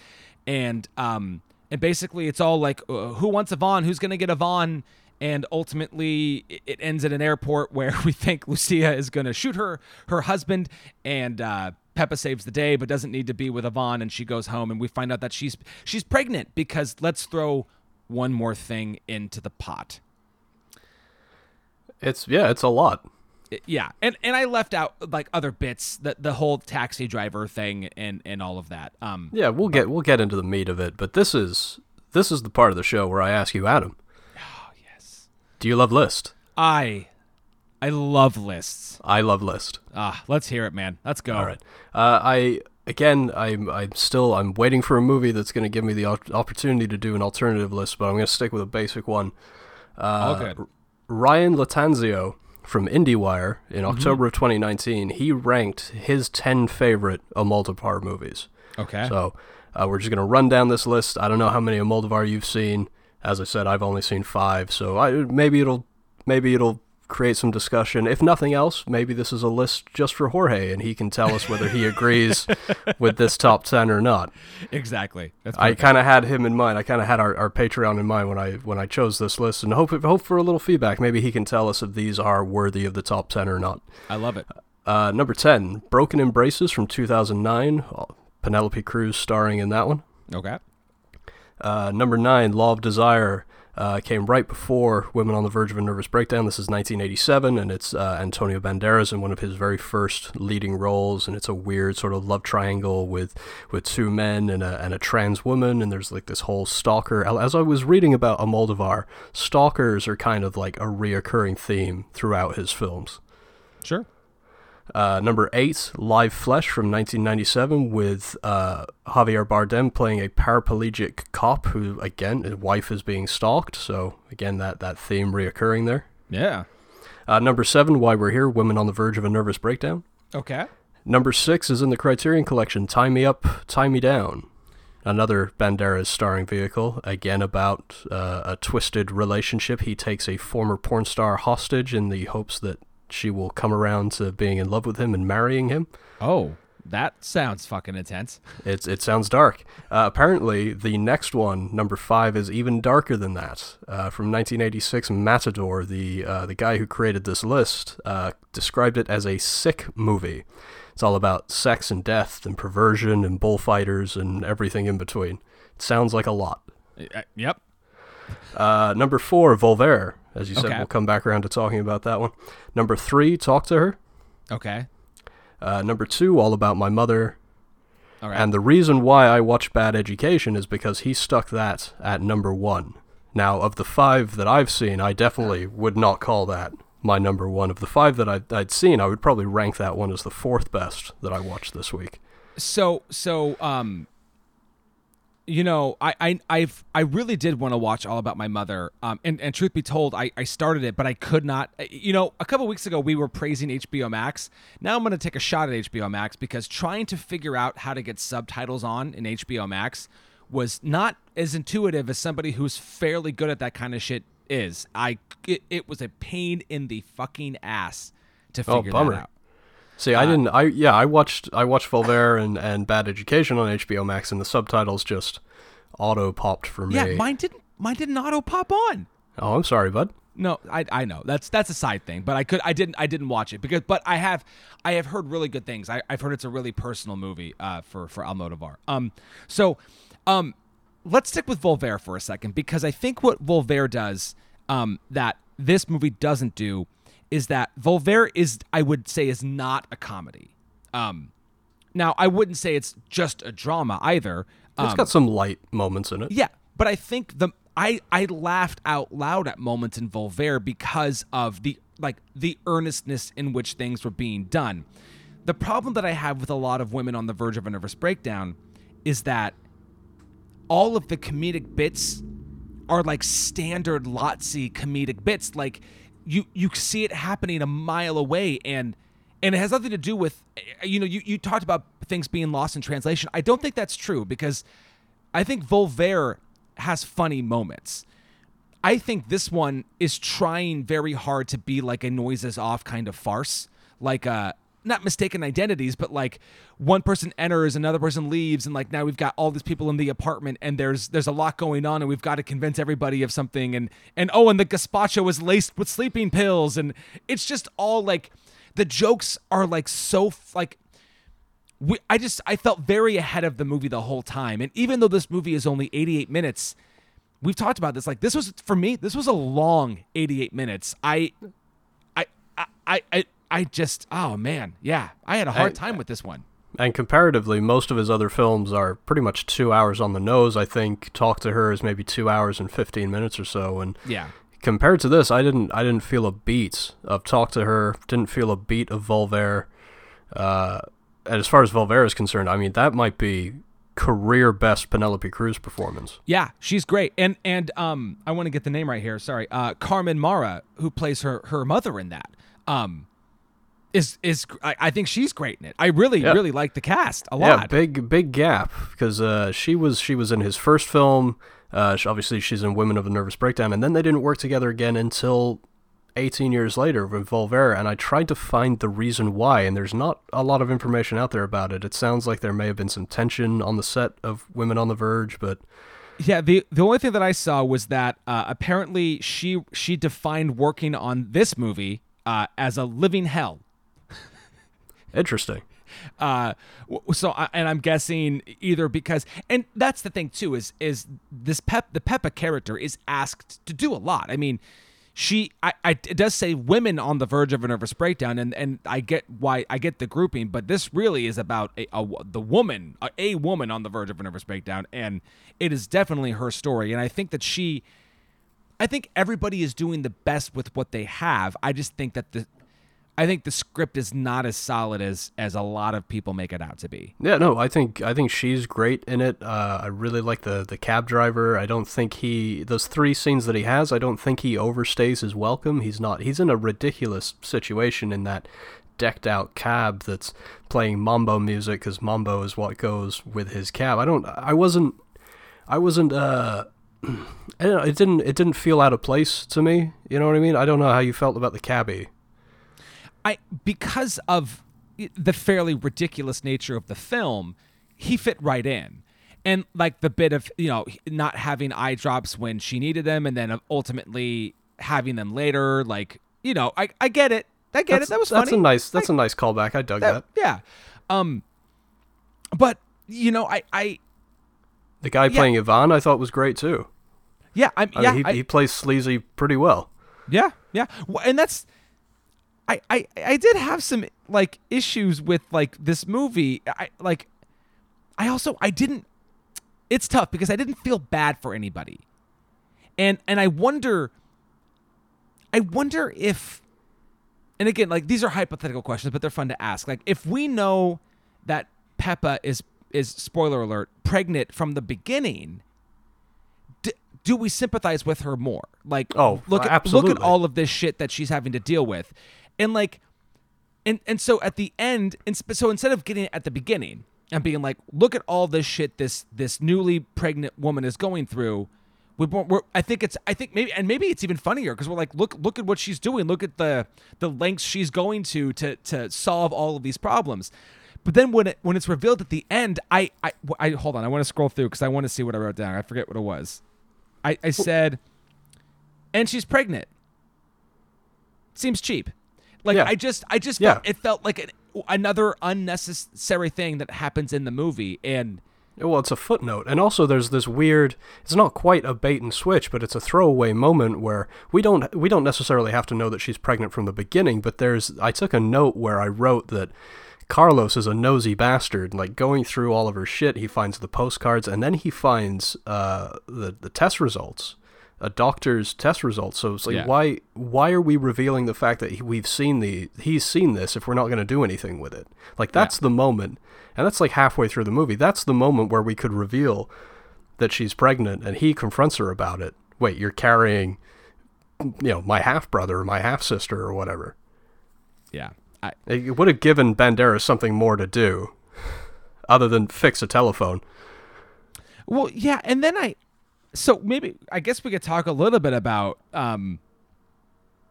A: and um and basically it's all like uh, who wants Ivan, who's gonna get Ivan, and ultimately it ends at an airport *laughs* where we think Lucia is gonna shoot her her husband. And. uh Pepa saves the day, but doesn't need to be with Ivan, and she goes home, and we find out that she's she's pregnant because let's throw one more thing into the pot.
B: It's yeah, it's a lot.
A: It, yeah, and and I left out like other bits, the the whole taxi driver thing, and and all of that. Um,
B: yeah, we'll but, get we'll get into the meat of it, but this is this is the part of the show where I ask you, Adam.
A: Oh yes.
B: Do you love List?
A: I I love lists.
B: I love list.
A: Ah, let's hear it, man. Let's go.
B: All right. Uh, I again, I'm I'm still I'm waiting for a movie that's going to give me the opportunity to do an alternative list, but I'm going to stick with a basic one.
A: Uh, All good.
B: Ryan Lattanzio from IndieWire in mm-hmm. October of 2019, he ranked his 10 favorite Almodovar movies.
A: Okay.
B: So uh, we're just going to run down this list. I don't know how many Almodovar you've seen. As I said, I've only seen five, so I, maybe it'll maybe it'll create some discussion. If nothing else, maybe this is a list just for Jorge, and he can tell us whether he agrees *laughs* with this top ten or not.
A: Exactly.
B: I kind of had him in mind. I kind of had our, our Patreon in mind when I when I chose this list, and hope hope for a little feedback. Maybe he can tell us if these are worthy of the top ten or not.
A: I love it.
B: Uh, number ten, Broken Embraces from 2009. Penelope Cruz starring in that one.
A: Okay.
B: Uh, number nine, Law of Desire uh, came right before Women on the Verge of a Nervous Breakdown. This is 1987, and it's uh, Antonio Banderas in one of his very first leading roles, and it's a weird sort of love triangle with with two men and a and a trans woman, and there's like this whole stalker. As I was reading about Almodovar, stalkers are kind of like a reoccurring theme throughout his films.
A: Sure.
B: Uh, number eight, Live Flesh from 1997, with uh, Javier Bardem playing a paraplegic cop who, again, his wife is being stalked. So again, that that theme reoccurring there.
A: Yeah.
B: Uh, number seven, Why We're Here, Women on the Verge of a Nervous Breakdown.
A: Okay.
B: Number six is in the Criterion Collection, Tie Me Up, Tie Me Down. Another Banderas starring vehicle, again about uh, a twisted relationship. He takes a former porn star hostage in the hopes that she will come around to being in love with him and marrying him.
A: Oh, that sounds fucking intense.
B: It's it sounds dark. Uh, apparently, the next one, number five, is even darker than that. Uh, from 1986, Matador, the uh, the guy who created this list, uh, described it as a sick movie. It's all about sex and death and perversion and bullfighters and everything in between. It sounds like a lot.
A: Uh, yep.
B: Uh, number four, Volver. As you said, okay. we'll come back around to talking about that one. Number three, Talk to Her.
A: Okay.
B: Uh, number two, All About My Mother. And the reason why I watch Bad Education is because he stuck that at number one. Now, of the five that I've seen, I definitely would not call that my number one of the five that I'd, I'd seen. I would probably rank that one as the fourth best that I watched this week.
A: So so um you know, I, I I've I really did want to watch All About My Mother. Um, and, and truth be told, I, I started it, but I could not. You know, a couple weeks ago we were praising HBO Max. Now I'm going to take a shot at HBO Max because trying to figure out how to get subtitles on in HBO Max was not as intuitive as somebody who's fairly good at that kind of shit is. I it, it was a pain in the fucking ass to
B: Oh,
A: figure
B: bummer.
A: that out.
B: See, I didn't. I yeah, I watched I watched Volver and, and Bad Education on HBO Max, and the subtitles just auto popped for me.
A: Yeah, mine didn't mine didn't auto pop on.
B: oh, I'm sorry, bud.
A: No, I I know that's that's a side thing, but I could I didn't I didn't watch it because but I have I have heard really good things. I, I've heard it's a really personal movie uh, for for Almodovar. Um, so, um, let's stick with Volver for a second because I think what Volver does um that this movie doesn't do is that Volver is I would say is not a comedy. Um, now I wouldn't say it's just a drama either.
B: It's got some light moments in it.
A: yeah, but I think the I I laughed out loud at moments in Volver because of the like the earnestness in which things were being done. The problem that I have with a lot of women on the verge of a nervous breakdown is that all of the comedic bits are like standard Lotzi comedic bits. Like you you see it happening a mile away and and it has nothing to do with you know you, you talked about things being lost in translation. I don't think that's true because I think Volver has funny moments. I think this one is trying very hard to be like a noises off kind of farce, like uh not mistaken identities, but like one person enters, another person leaves, and like now we've got all these people in the apartment, and there's there's a lot going on, and we've got to convince everybody of something, and and oh, and the gazpacho is laced with sleeping pills, and it's just all like the jokes are like so like we, I just I felt very ahead of the movie the whole time, and even though this movie is only 88 minutes, we've talked about this. Like this was for me, this was a long 88 minutes. I, I, I, I, I, just oh man, yeah, I had a hard
B: I-
A: time with this one.
B: And comparatively, most of his other films are pretty much two hours on the nose. I think Talk to Her is maybe two hours and fifteen minutes or so, and
A: Yeah,
B: compared to this, I didn't I didn't feel a beat of Talk to Her. Didn't feel a beat of Volver. Uh, and as far as Volver is concerned, I mean that might be career best Penelope Cruz performance.
A: yeah, she's great, and and um, I want to get the name right here. Sorry, uh, Carmen Maura, who plays her her mother in that, um, is is I, I think she's great in it. I really
B: Yeah.
A: really like the cast a lot.
B: Yeah, big big gap because uh, she was she was in his first film. Uh, sh- obviously, she's in Women of a Nervous Breakdown, and then they didn't work together again until 18 years later with Volver. And I tried to find the reason why, and there's not a lot of information out there about it. It sounds like there may have been some tension on the set of Women on the Verge, but
A: Yeah, the the only thing that I saw was that uh, apparently she she defined working on this movie uh, as a living hell.
B: Interesting.
A: Uh, so I, and I'm guessing either because and that's the thing too is is this Pep the Pepa character is asked to do a lot. I mean, she I, I it does say women on the verge of a nervous breakdown and and I get why I get the grouping, but this really is about a, a the woman a, a woman on the verge of a nervous breakdown and it is definitely her story and I think that she I think everybody is doing the best with what they have. I just think that the I think the script is not as solid as as a lot of people make it out to be.
B: Yeah, no, I think I think she's great in it. Uh, I really like the the cab driver. I don't think he those three scenes that he has. I don't think he overstays his welcome. He's not. He's in a ridiculous situation in that decked out cab that's playing mambo music because mambo is what goes with his cab. I don't. I wasn't. I wasn't. Uh, *clears throat* I don't know, it didn't. It didn't feel out of place to me. You know what I mean? I don't know how you felt about the cabbie.
A: I because of the fairly ridiculous nature of the film, he fit right in. And like the bit of, you know, not having eye drops when she needed them and then ultimately having them later, like, you know, I, I get it. I get
B: That's,
A: it. That was
B: that's
A: funny.
B: a nice. That's a nice callback. I dug that.
A: That- yeah. Um but you know, I I
B: The guy playing Ivan, I thought was great too.
A: yeah, I'm
B: I
A: yeah,
B: mean, he,
A: I-
B: he plays sleazy pretty well.
A: Yeah, yeah, and that's I, I I did have some like issues with like this movie. I like I also I didn't it's tough because I didn't feel bad for anybody. And and I wonder I wonder if and again, like these are hypothetical questions, but they're fun to ask. Like if we know that Pepa is is spoiler alert pregnant from the beginning, do we sympathize with her more? Like,
B: oh,
A: look at
B: absolutely.
A: look at all of this shit that she's having to deal with, and like, and and so at the end, and so instead of getting it at the beginning and being like, look at all this shit this this newly pregnant woman is going through. We, we're, I think it's I think maybe and maybe it's even funnier because we're like look look at what she's doing. Look at the the lengths she's going to to to solve all of these problems. But then when it when it's revealed at the end I I, I hold on. I want to scroll through because I want to see what I wrote down. I forget what it was. I I said and she's pregnant. Seems cheap like
B: Yeah.
A: I just I just
B: Yeah.
A: felt, it felt like an, another unnecessary thing that happens in the movie and
B: Well, it's a footnote, and also there's this weird. It's not quite a bait and switch, but it's a throwaway moment where we don't we don't necessarily have to know that she's pregnant from the beginning. But there's I took a note where I wrote that Carlos is a nosy bastard. Like going through all of her shit, he finds the postcards, and then he finds uh, the the test results, a doctor's test results. So it's like
A: Yeah.
B: why why are we revealing the fact that we've seen the he's seen this if we're not going to do anything with it? Like that's the moment, and that's like halfway through the movie. That's the moment where we could reveal that she's pregnant, and he confronts her about it. Wait, you're carrying, you know, my half brother or my half sister or whatever.
A: yeah I
B: It would have given Banderas something more to do, other than fix a telephone.
A: Well, yeah, and then I, so maybe I guess we could talk a little bit about um,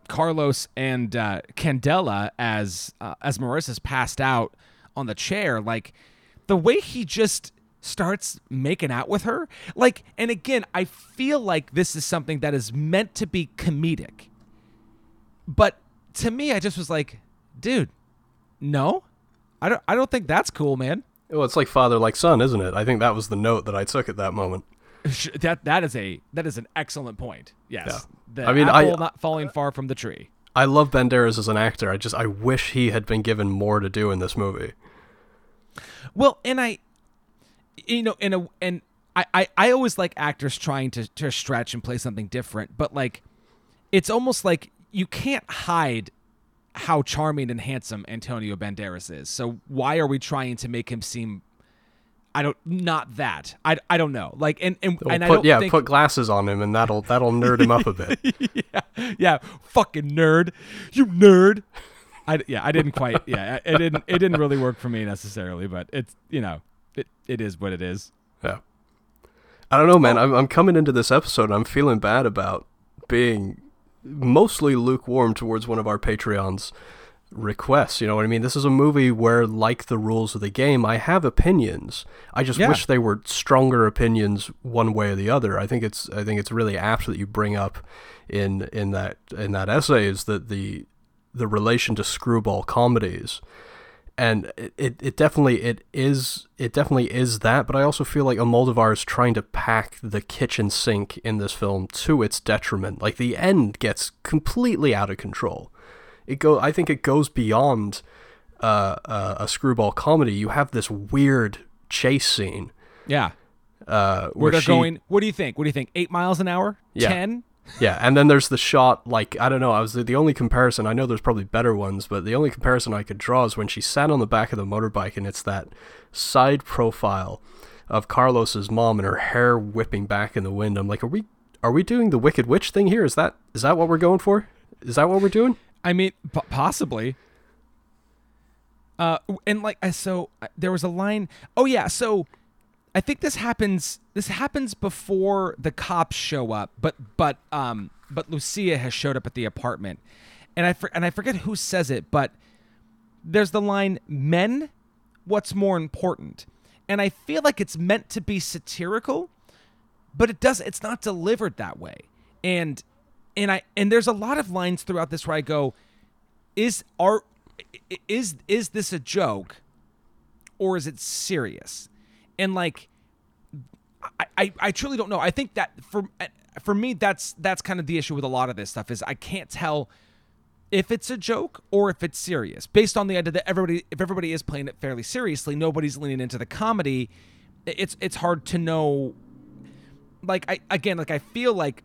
A: Carlos and uh, Candela as uh, as Marissa's passed out on the chair, like the way he just starts making out with her, like, and again, I feel like this is something that is meant to be comedic, but to me, I just was like, dude, no, I don't, I don't think that's cool, man.
B: Well, it's like father like son, isn't it? I think that was the note that I took at that moment.
A: That that is a that is an excellent point. Yes,
B: Yeah.
A: the
B: I mean, I-
A: apple not falling far from the tree.
B: I love Banderas as an actor. I just I wish he had been given more to do in this movie.
A: Well, and I, you know, in a and I I, I always like actors trying to to stretch and play something different, but like, it's almost like you can't hide how charming and handsome Antonio Banderas is. So why are we trying to make him seem? I don't not that. I, I don't know. Like and and, and I
B: put,
A: don't
B: yeah,
A: think
B: put glasses on him, and that'll that'll nerd him up a bit. *laughs*
A: yeah, yeah, fucking nerd, you nerd. I yeah, I didn't quite. *laughs* Yeah, it didn't. It didn't really work for me necessarily, but it's you know, it it is what it is.
B: Yeah. I don't know, man. Oh. I'm, I'm coming into this episode. I'm feeling bad about being mostly lukewarm towards one of our Patreons' requests. You know what I mean? This is a movie where, like the rules of the game, I have opinions. I just
A: Yeah.
B: wish they were stronger opinions one way or the other. I think it's I think it's really apt that you bring up in in that in that essay is that the the relation to screwball comedies and it, it, it definitely it is it definitely is that but i also feel like Almodovar is trying to pack the kitchen sink in this film to its detriment like the end gets completely out of control it go i think it goes beyond uh, uh, a screwball comedy you have this weird chase scene
A: Yeah,
B: uh,
A: where
B: where
A: they're
B: she,
A: going. What do you think? What do you think? Eight miles an hour?
B: Yeah.
A: Ten?
B: Yeah, and then there's the shot, like, I don't know, I was the, the only comparison, I know there's probably better ones, but the only comparison I could draw is when she sat on the back of the motorbike and it's that side profile of Carlos's mom and her hair whipping back in the wind. I'm like, are we are we doing the Wicked Witch thing here? Is that is that what we're going for? Is that what we're doing?
A: I mean, p- possibly. Uh, and like, so there was a line. Oh yeah, so I think this happens. This happens before the cops show up, but but um, but Lucia has showed up at the apartment, and I for, and I forget who says it, but there's the line, "Men, what's more important?" And I feel like it's meant to be satirical, but it does. It's not delivered that way, and and I and there's a lot of lines throughout this where I go, is are is is this a joke or is it serious? And like I, I i truly don't know. I think that for for me that's that's kind of the issue with a lot of this stuff is i can't tell if it's a joke or if it's serious. Based on the idea that everybody if everybody is playing it fairly seriously nobody's leaning into the comedy it's it's hard to know. Like i again like i feel like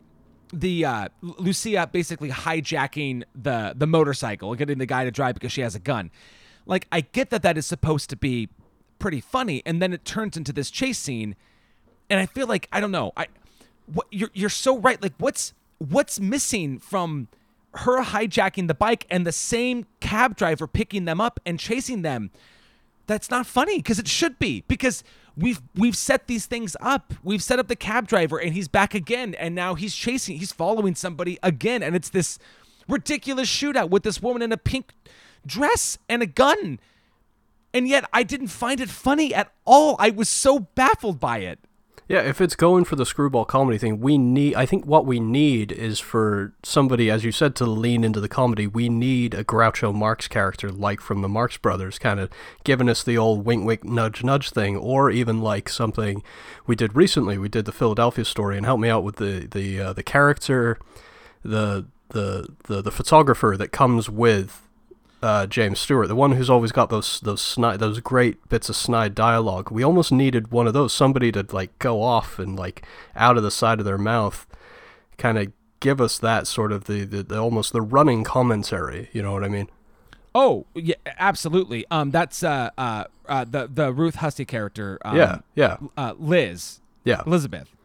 A: the uh, Lucia basically hijacking the the motorcycle, getting the guy to drive because she has a gun. Like I get that that is supposed to be pretty funny, and then it turns into this chase scene, and I feel like I don't know. I what you're you're so right. Like what's what's missing from her hijacking the bike and the same cab driver picking them up and chasing them? That's not funny because it should be because we've we've set these things up. We've set up the cab driver and he's back again and now he's chasing he's following somebody again and it's this ridiculous shootout with this woman in a pink dress and a gun. And yet I didn't find it funny at all. I was so baffled by it.
B: Yeah, if it's going for the screwball comedy thing, we need. I think what we need is for somebody, as you said, to lean into the comedy. We need a Groucho Marx character, like from the Marx Brothers, kind of giving us the old wink, wink, nudge, nudge thing, or even like something we did recently. We did the Philadelphia story, and help me out with the the uh, the character, the the the the photographer that comes with uh, James Stewart, the one who's always got those those snide, those great bits of snide dialogue. We almost needed one of those, somebody to like go off and like out of the side of their mouth, kind of give us that sort of the, the, the almost the running commentary. You know what I mean?
A: Oh yeah, absolutely. Um, that's uh, uh, uh the the Ruth Hussey character. Um,
B: yeah, yeah.
A: Uh, Liz.
B: Yeah,
A: Elizabeth.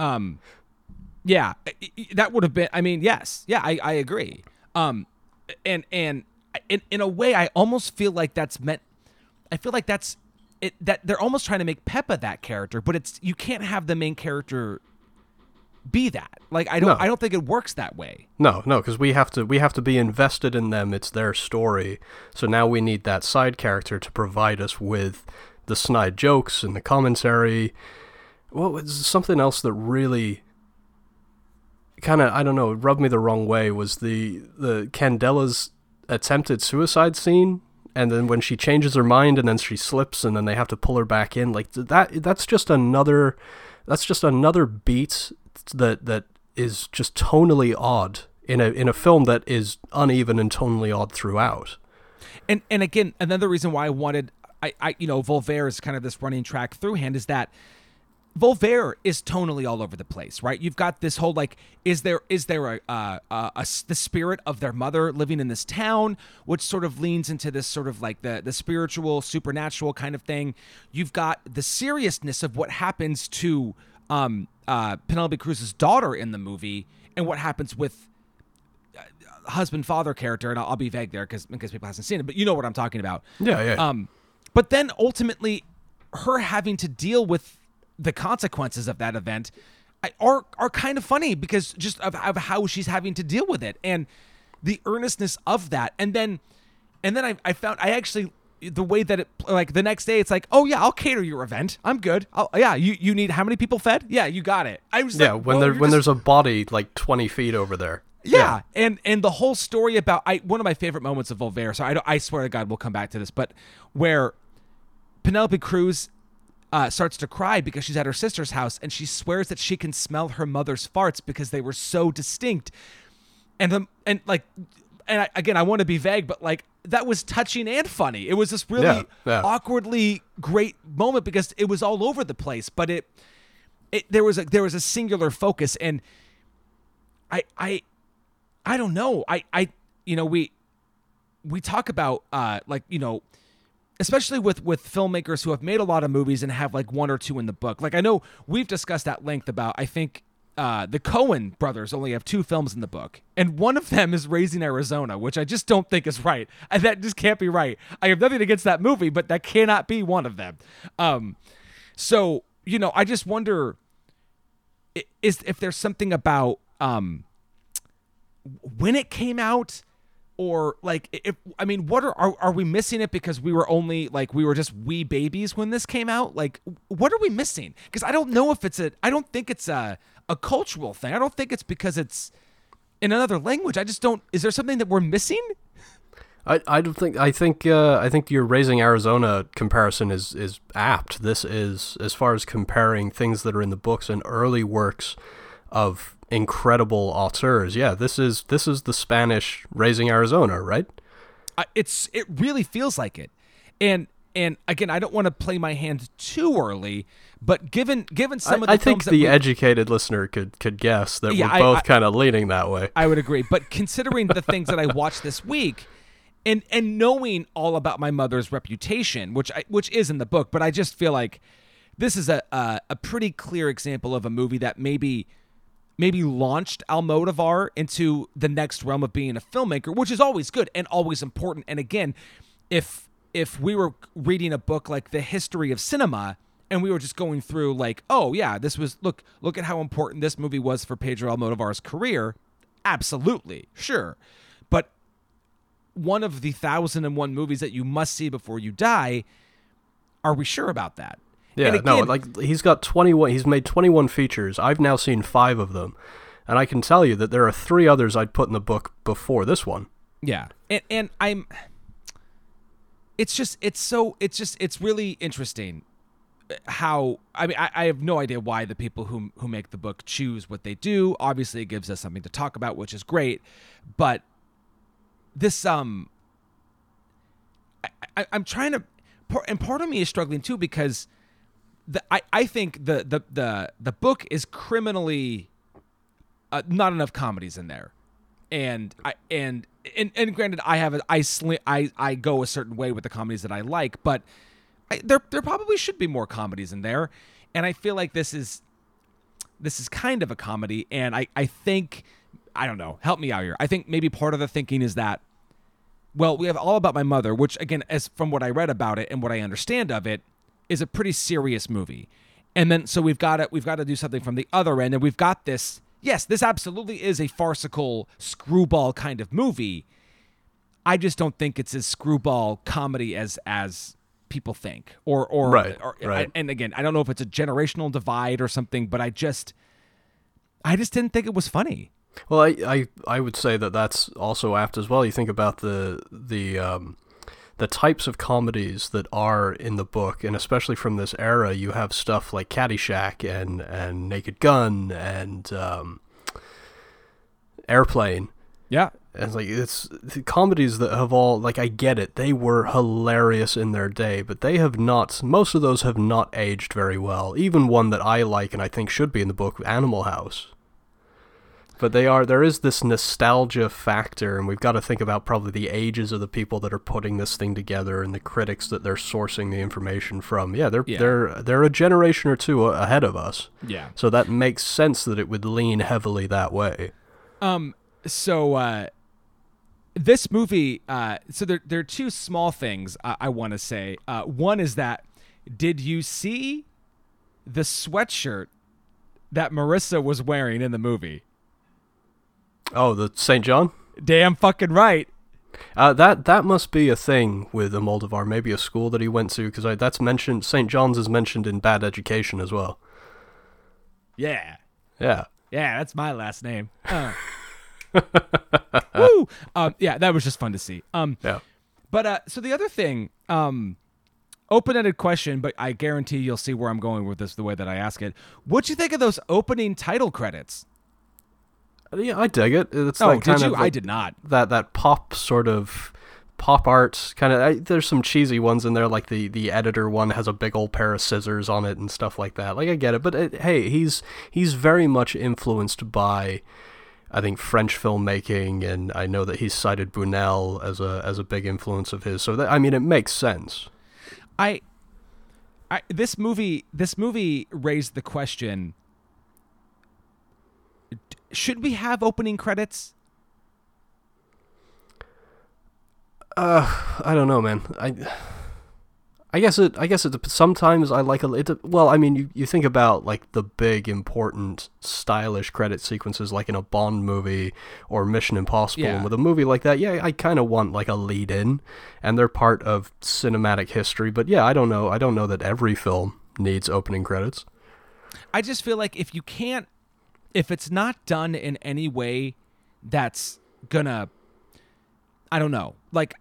A: Um, yeah, that would have been. I mean, yes, yeah, I I agree. Um, and and in in a way, I almost feel like that's meant. I feel like that's it. That they're almost trying to make Pepa that character, but it's you can't have the main character be that. Like I don't. No. I don't think it works that way.
B: No, no, because we have to. We have to be invested in them. It's their story. So now we need that side character to provide us with the snide jokes and the commentary. Well, was something else that really kind of I don't know rubbed me the wrong way was the the Candela's attempted suicide scene and then when she changes her mind and then she slips and then they have to pull her back in like that that's just another that's just another beat that that is just tonally odd in a in a film that is uneven and tonally odd throughout.
A: And and again another reason why I wanted I, I you know Volver is kind of this running track through hand is that Volver is tonally all over the place, right? You've got this whole like, is there is there a, a, a, a, the spirit of their mother living in this town, which sort of leans into this sort of like the the spiritual, supernatural kind of thing. You've got the seriousness of what happens to um, uh, Penelope Cruz's daughter in the movie, and what happens with uh, husband father character, and I'll, I'll be vague there because because people hasn't seen it, but you know what I'm talking about.
B: Yeah, yeah.
A: Um, but then ultimately, her having to deal with the consequences of that event are are kind of funny because just of, of how she's having to deal with it and the earnestness of that and then and then I, I found I actually the way that it like the next day it's like oh yeah I'll cater your event I'm good I'll, yeah you you need how many people fed yeah you got it I was
B: yeah
A: like,
B: when there when just... there's a body like 20 feet over there
A: yeah. yeah. and and the whole story about I one of my favorite moments of Volver. So I I swear to God we'll come back to this, but where Penelope Cruz uh, starts to cry because she's at her sister's house and she swears that she can smell her mother's farts because they were so distinct. And the, and like and I, again I want to be vague but like that was touching and funny. It was this really yeah, yeah. awkwardly great moment because it was all over the place, but it it there was a there was a singular focus and I I I don't know. I I you know we we talk about uh like you know especially with with filmmakers who have made a lot of movies and have like one or two in the book. Like I know we've discussed at length about I think uh, the Coen brothers only have two films in the book, and one of them is Raising Arizona, which I just don't think is right. *laughs* And that just can't be right. I have nothing against that movie, but that cannot be one of them. Um, so you know, I just wonder is if there's something about um, when it came out or like if i mean what are, are are we missing it because we were only like we were just wee babies when this came out? Like what are we missing? Because i don't know if it's a i don't think it's a a cultural thing. I don't think it's because it's in another language. I just don't is there something that we're missing?
B: I, I don't think I think uh, I think your raising Arizona comparison is is apt. This is as far as comparing things that are in the books and early works of incredible auteurs. Yeah, this is this is the Spanish raising Arizona, right?
A: Uh, it's it really feels like it, and and again, I don't want to play my hand too early, but given given some of the
B: I think the
A: we-
B: educated listener could could guess that
A: Yeah,
B: we're both kind of leaning that way.
A: I would agree. But considering the things that I watched this week, and and knowing all about my mother's reputation, which I, which is in the book, but I just feel like this is a, a a pretty clear example of a movie that maybe maybe launched Almodovar into the next realm of being a filmmaker, which is always good and always important. And again, if if we were reading a book like The History of Cinema and we were just going through like, oh yeah, this was look look at how important this movie was for Pedro Almodovar's career, absolutely, sure. But one of the thousand and one movies that you must see before you die, are we sure about that?
B: Yeah,
A: And
B: no, like he's got 21 he's made 21 features. I've now seen 5 of them. And I can tell you that there are 3 others I'd put in the book before this one.
A: Yeah. And and I'm it's just it's so it's just it's really interesting uh, how I mean I, I have no idea why the people who who make the book choose what they do. Obviously it gives us something to talk about, which is great. But this um I, I I'm trying to and part of me is struggling too because the I, I think the the the the book is criminally uh, not enough comedies in there. And I and and, and granted, I have a, I sli- I I go a certain way with the comedies that I like, but I, there there probably should be more comedies in there, and I feel like this is this is kind of a comedy, and I I think I don't know, help me out here. I think maybe part of the thinking is that well, we have all about my mother, which again, as from what I read about it and what I understand of it, is a pretty serious movie. And then so we've got to we've got to do something from the other end, and we've got this. Yes, this absolutely is a farcical screwball kind of movie. I just don't think it's as screwball comedy as as people think, or or,
B: Right,
A: or
B: right.
A: and again, I don't know if it's a generational divide or something, but I just I just didn't think it was funny.
B: Well, I, I, I would say that that's also apt as well. You think about the the um, the types of comedies that are in the book, and especially from this era, you have stuff like Caddyshack and and Naked Gun and um, Airplane.
A: Yeah,
B: And it's like it's comedies that have all like I get it. They were hilarious in their day, but they have not most of those have not aged very well. Even one that I like and I think should be in the book, Animal House. But they are there is this nostalgia factor and we've got to think about probably the ages of the people that are putting this thing together and the critics that they're sourcing the information from. Yeah, they're
A: Yeah.
B: they're they're a generation or two ahead of us.
A: yeah.
B: So that makes sense that it would lean heavily that way.
A: Um. So, uh, this movie. Uh. So there, there are two small things I, I want to say. Uh. One is that did you see the sweatshirt that Marissa was wearing in the movie?
B: Oh, the St. John?
A: Damn fucking right.
B: Uh, that that must be a thing with Almodovar. Maybe a school that he went to, because that's mentioned. St. John's is mentioned in Bad Education as well.
A: Yeah.
B: Yeah.
A: Yeah, that's my last name. *laughs* Uh. Woo! Um, yeah, that was just fun to see. Um,
B: Yeah.
A: But uh, so the other thing, um, open-ended question, but I guarantee you'll see where I'm going with this the way that I ask it. What'd you think of those opening title credits?
B: Yeah, I dig it. It's
A: oh,
B: like
A: did
B: kind
A: you?
B: of
A: I did not.
B: that that pop sort of pop art kind of. There's some cheesy ones in there, like the the editor one has a big old pair of scissors on it and stuff like that. Like I get it, but it, hey, he's he's very much influenced by. I think French filmmaking, and I know that he's cited Buñuel as a as a big influence of his. So that, I mean, it makes sense.
A: I, I this movie this movie raised the question: Should we have opening credits?
B: Uh, I don't know, man. I I guess it. I guess it. Sometimes I like a. It, well, I mean, you, you think about like the big, important, stylish credit sequences, like in a Bond movie or Mission Impossible.
A: Yeah.
B: And with a movie like that, yeah, I kind of want like a lead in, and they're part of cinematic history. But yeah, I don't know. I don't know that every film needs opening credits.
A: I just feel like if you can't, if it's not done in any way that's gonna, I don't know, like,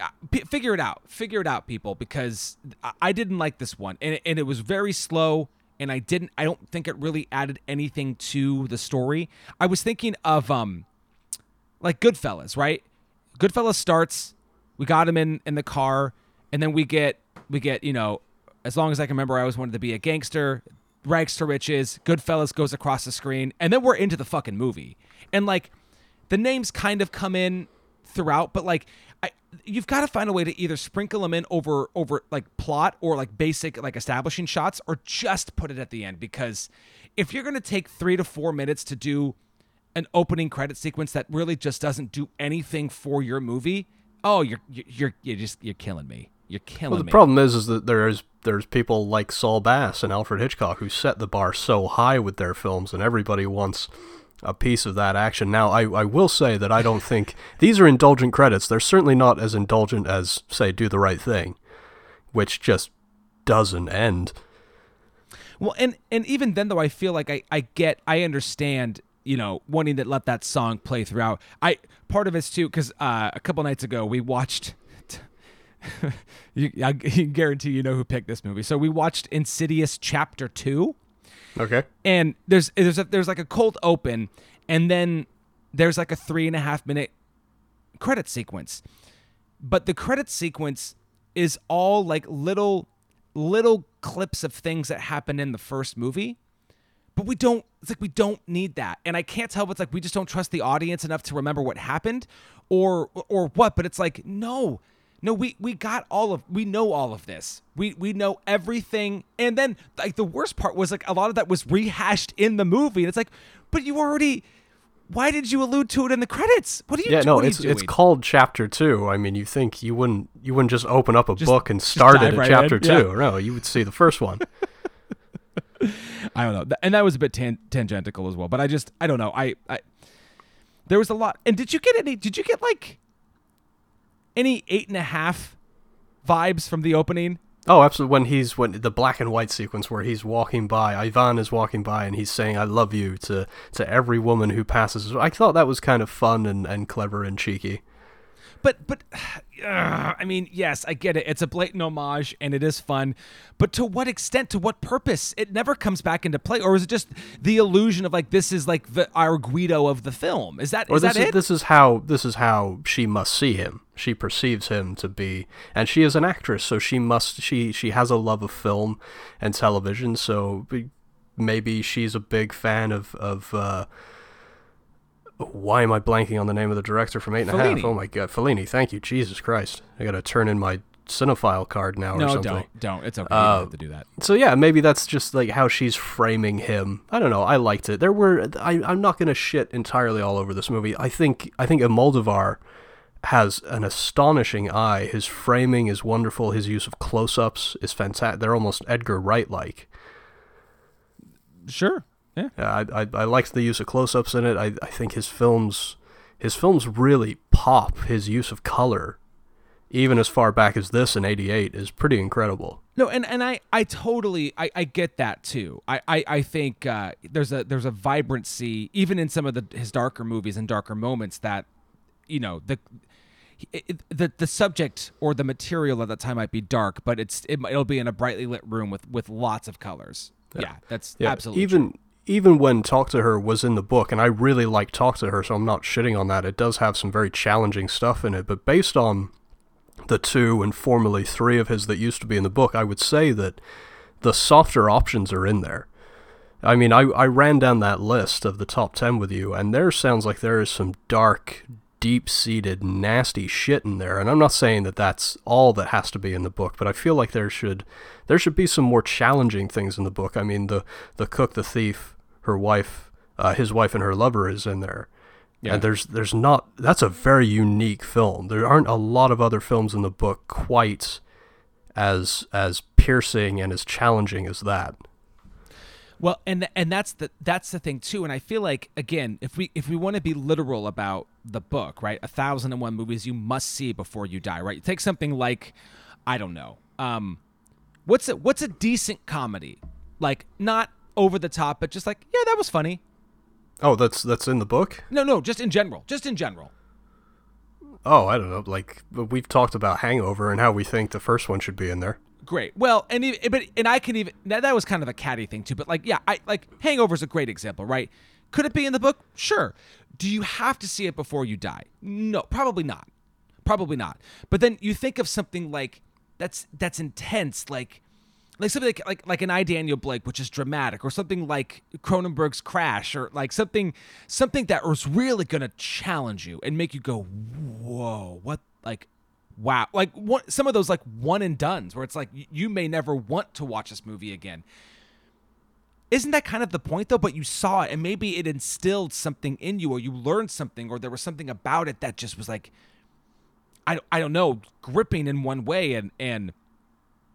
A: uh, p- figure it out, figure it out, people, because I- I didn't like this one, and it, and it was very slow, and I didn't, I don't think it really added anything to the story. I was thinking of um, like Goodfellas, right? Goodfellas starts, we got him in in the car, and then we get we get you know, as long as I can remember, I always wanted to be a gangster. Rags to riches. Goodfellas goes across the screen, and then we're into the fucking movie. And like, the names kind of come in throughout, but like, I you've got to find a way to either sprinkle them in over over like plot or like basic like establishing shots, or just put it at the end because if you're gonna take three to four minutes to do an opening credit sequence that really just doesn't do anything for your movie, oh, you're you're you're just you're killing me. You're killing
B: Well, the
A: me.
B: problem is, is that there's there's people like Saul Bass and Alfred Hitchcock who set the bar so high with their films, and everybody wants a piece of that action. Now, I, I will say that I don't think *laughs* these are indulgent credits. They're certainly not as indulgent as, say, Do the Right Thing, which just doesn't end.
A: Well, and and even then though I feel like I I get I understand you know wanting to let that song play throughout. I part of it's too because uh, a couple nights ago we watched. *laughs* you, *laughs* I guarantee you know who picked this movie. So we watched Insidious Chapter Two,
B: Okay.
A: and there's there's a, there's like a cold open, and then there's like a three and a half minute credit sequence, but the credit sequence is all like little little clips of things that happened in the first movie. But we don't it's like we don't need that. And i can't tell if it's like we just don't trust the audience enough to remember what happened or or what but it's like no no we we got all of we know all of this we we know everything and then like the worst part was like a lot of that was rehashed in the movie and it's like but you already why did you allude to it in the credits what are you
B: Yeah, no,
A: what are
B: it's it's called Chapter Two. I mean, you think you wouldn't you wouldn't just open up a book and start it at
A: right
B: Chapter
A: in, yeah.
B: Two? No, you would see the first one. *laughs*
A: I don't know, and that was a bit tan- tangential as well. But I just, I don't know. I, I, there was a lot. And did you get any? Did you get like any eight and a half vibes from the opening?
B: Oh, absolutely. When he's when the black and white sequence where he's walking by, Ivan is walking by and he's saying "I love you" to to every woman who passes. I thought that was kind of fun and, and clever and cheeky.
A: But, but, *sighs* uh, I mean, yes, I get it. It's a blatant homage and it is fun. But to what extent? To what purpose? It never comes back into play, or is it just the illusion of like this is like the our Guido of the film? Is that
B: Or
A: is
B: this
A: that
B: is
A: it?
B: this is how this is how she must see him. She perceives him to be, and she is an actress, so she must she she has a love of film and television. So maybe she's a big fan of of. Uh, why am I blanking on the name of the director from Eight and a Half?
A: Fellini.
B: Oh my God, Fellini! Thank you, Jesus Christ! I got to turn in my cinephile card now or something.
A: no, don't, don't. It's okay. you don't have to do that.
B: Um, so yeah, maybe that's just like how she's framing him. I don't know. I liked it. There were. I, I'm not gonna shit entirely all over this movie. I think. I think Almodovar has an astonishing eye. His framing is wonderful. His use of close-ups is fantastic. They're almost Edgar Wright-like.
A: Sure. Yeah.
B: Yeah, I, I I liked the use of close-ups in it. I I think his films his films really pop. His use of color, even as far back as this in '88, is pretty incredible.
A: No, and, and I, I totally I, I get that too. I, I, I think uh, there's a there's a vibrancy even in some of the his darker movies and darker moments that you know the it, the the subject or the material at that time might be dark, but it's it, it'll be in a brightly lit room with with lots of colors. Yeah, that's
B: Yeah,
A: absolutely
B: even even when Talk to Her was in the book, and I really like Talk to Her, so I'm not shitting on that. It does have some very challenging stuff in it, but based on the two and formerly three of his that used to be in the book, I would say that the softer options are in there. I mean, I, I ran down that list of the top 10 with you, and there sounds like there is some dark, deep seated, nasty shit in there. And I'm not saying that that's all that has to be in the book, but I feel like there should there should be some more challenging things in the book. I mean, the, the cook, the thief, her wife, uh, his wife and her lover is in there.
A: Yeah.
B: And there's there's not that's a very unique film. There aren't a lot of other films in the book quite as as piercing and as challenging as that.
A: Well, and and that's the that's the thing too. And I feel like again, if we if we want to be literal about the book, right? A thousand and one movies you must see before you die, right? Take something like, I don't know, um, what's a what's a decent comedy? Like not over the top, but just like yeah, that was funny.
B: Oh, that's that's in the book?
A: No, no, just in general, just in general.
B: Oh, I don't know. Like we've talked about Hangover and how we think the first one should be in there.
A: Great. Well, and even, but and I can even that, that was kind of a catty thing too. But like, yeah, I like Hangover's a great example, right? Could it be in the book? Sure. Do you have to see it before you die? No, probably not. Probably not. But then you think of something like that's that's intense like like something like, like like an I Daniel Blake, which is dramatic, or something like Cronenberg's Crash, or like something something that was really gonna challenge you and make you go, whoa, what like wow, like what some of those like one and duns where it's like you may never want to watch this movie again. Isn't that kind of the point though? But you saw it, and maybe it instilled something in you, or you learned something, or there was something about it that just was like, I I don't know, gripping in one way, and and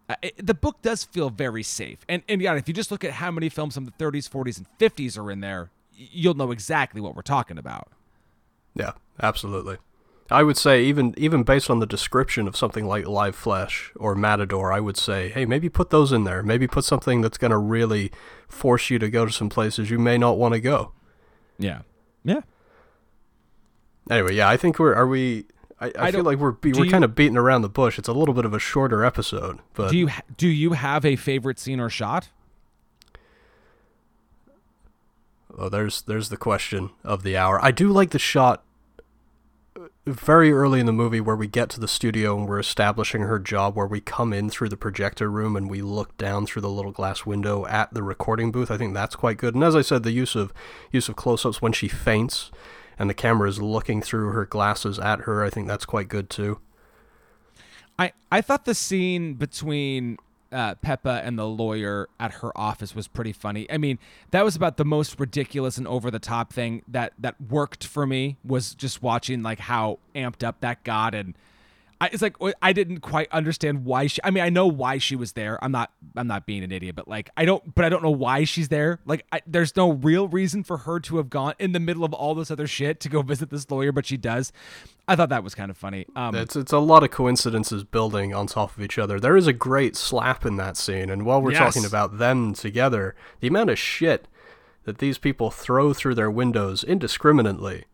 A: uh, it, the book does feel very safe. And and yeah, if you just look at how many films from the 30s, 40s, and 50s are in there, you'll know exactly what we're talking about.
B: Yeah, absolutely. I would say even even based on the description of something like Live Flesh or Matador, I would say, hey, maybe put those in there. Maybe put something that's going to really force you to go to some places you may not want to go.
A: Yeah. Yeah.
B: Anyway, yeah, I think we're are we I, I, I feel like we're we're kind of beating around the bush. It's a little bit of a shorter episode, but
A: do you do you have a favorite scene or shot?
B: Oh, there's there's the question of the hour. I do like the shot uh, very early in the movie where we get to the studio and we're establishing her job where we come in through the projector room and we look down through the little glass window at the recording booth. I think that's quite good. And as I said, the use of use of close-ups when she faints and the camera is looking through her glasses at her. I think that's quite good too.
A: I I thought the scene between uh, Pepa and the lawyer at her office was pretty funny. I mean, that was about the most ridiculous and over the top thing that that worked for me was just watching like how amped up that got and I, it's like I didn't quite understand why she. I mean, I know why she was there. I'm not. I'm not being an idiot, but like I don't. But I don't know why she's there. Like, I, there's no real reason for her to have gone in the middle of all this other shit to go visit this lawyer, but she does. I thought that was kind of funny. Um,
B: it's it's a lot of coincidences building on top of each other. There is a great slap in that scene, and while we're yes. talking about them together, the amount of shit that these people throw through their windows indiscriminately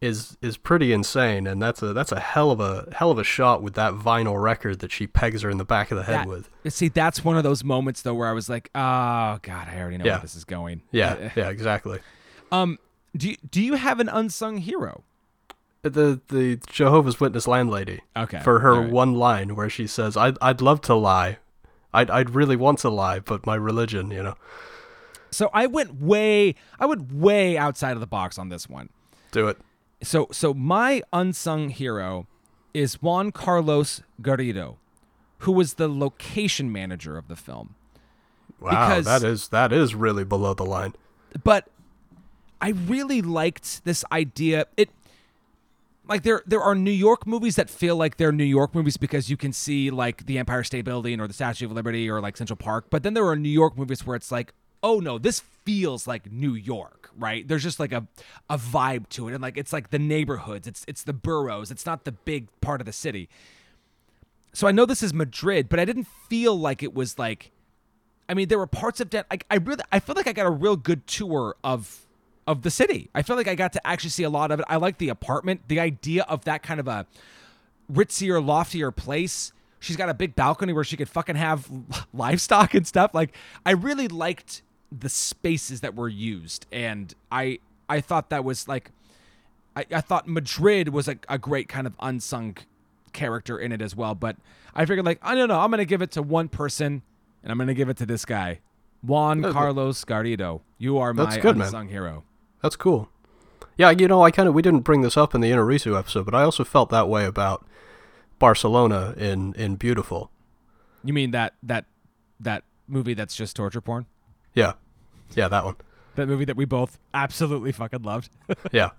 B: is is pretty insane, and that's a that's a hell of a hell of a shot with that vinyl record that she pegs her in the back of the head
A: that,
B: with.
A: See, that's one of those moments though where I was like, oh god, I already know
B: yeah.
A: where this is going.
B: Yeah, *laughs* yeah, exactly.
A: Um, do you, do you have an unsung hero?
B: The the Jehovah's Witness landlady.
A: Okay.
B: For her right. one line where she says, "I'd I'd love to lie, I'd I'd really want to lie, but my religion, you know."
A: So I went way I went way outside of the box on this one.
B: Do it
A: so so my unsung hero is Juan Carlos Garrido, who was the location manager of the film.
B: Wow, because, that is that is really below the line.
A: But I really liked this idea. It like there there are New York movies that feel like they're New York movies because you can see like the Empire State Building or the Statue of Liberty or like Central Park. But then there are New York movies where it's like, oh no, this feels like New York, right? There's just like a a vibe to it, and like it's like the neighborhoods, it's it's the boroughs, it's not the big part of the city. So I know this is Madrid, but I didn't feel like it was like. I mean, there were parts of that. Like I really, I feel like I got a real good tour of of the city. I feel like I got to actually see a lot of it. I like the apartment, the idea of that kind of a ritzier, loftier place. She's got a big balcony where she could fucking have *laughs* livestock and stuff. Like I really liked the spaces that were used, and I I thought that was like I, I thought Madrid was a, a great kind of unsung character in it as well. But I figured like I don't know, I'm gonna give it to one person, and I'm gonna give it to this guy, Juan That's Carlos good. Garrido. You are my good, unsung man. hero.
B: That's cool. Yeah, you know, I kind of we didn't bring this up in the Inarritu episode, but I also felt that way about Barcelona in in Biutiful.
A: You mean that that that movie that's just torture porn?
B: Yeah. Yeah, that one.
A: That movie that we both absolutely fucking loved. *laughs*
B: yeah.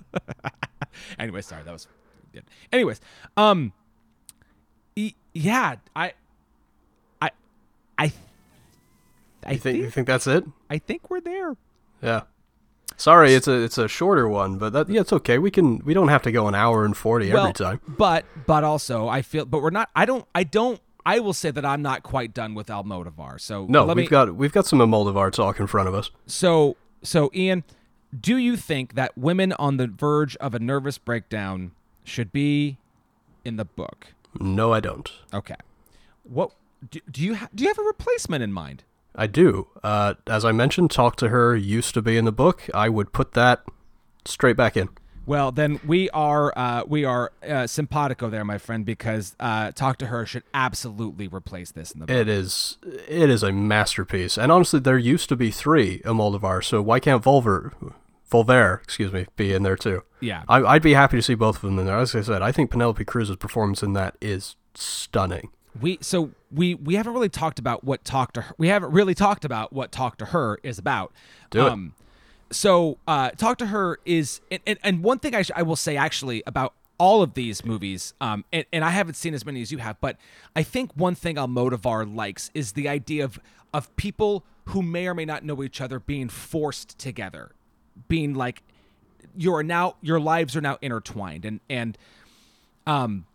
A: anyway, sorry, that was good. Anyways, um yeah, I I I
B: I you think, think you think that's it?
A: I think we're there.
B: Yeah. Sorry, it's a it's a shorter one, but that yeah, it's okay. We can we don't have to go an hour and forty well, every time.
A: But but also I feel but we're not I don't I don't I will say that I'm not quite done with Almodovar. So
B: no, we've me, got we've got some Almodovar talk in front of us.
A: So so Ian, do you think that women on the verge of a nervous breakdown should be in the book?
B: No, I don't.
A: Okay. What do, do you ha- do you have a replacement in mind?
B: I do. Uh, as I mentioned, talk to her used to be in the book. I would put that straight back in.
A: Well, then we are uh, we are uh, simpatico there, my friend, because uh, Talk to Her should absolutely replace this in the. Book.
B: It is it is a masterpiece, and honestly, there used to be three Almodovar, so why can't Volver, Volver, excuse me, be in there too?
A: Yeah,
B: I, I'd be happy to see both of them in there. As I said, I think Penelope Cruz's performance in that is stunning.
A: We so we we haven't really talked about what talk to her. We haven't really talked about what talk to her is about.
B: Do it.
A: So uh, talk to her is and, and, and one thing I, sh- I will say actually about all of these movies um, and, and i haven't seen as many as you have but i think one thing almodovar likes is the idea of of people who may or may not know each other being forced together being like you're now your lives are now intertwined. And and um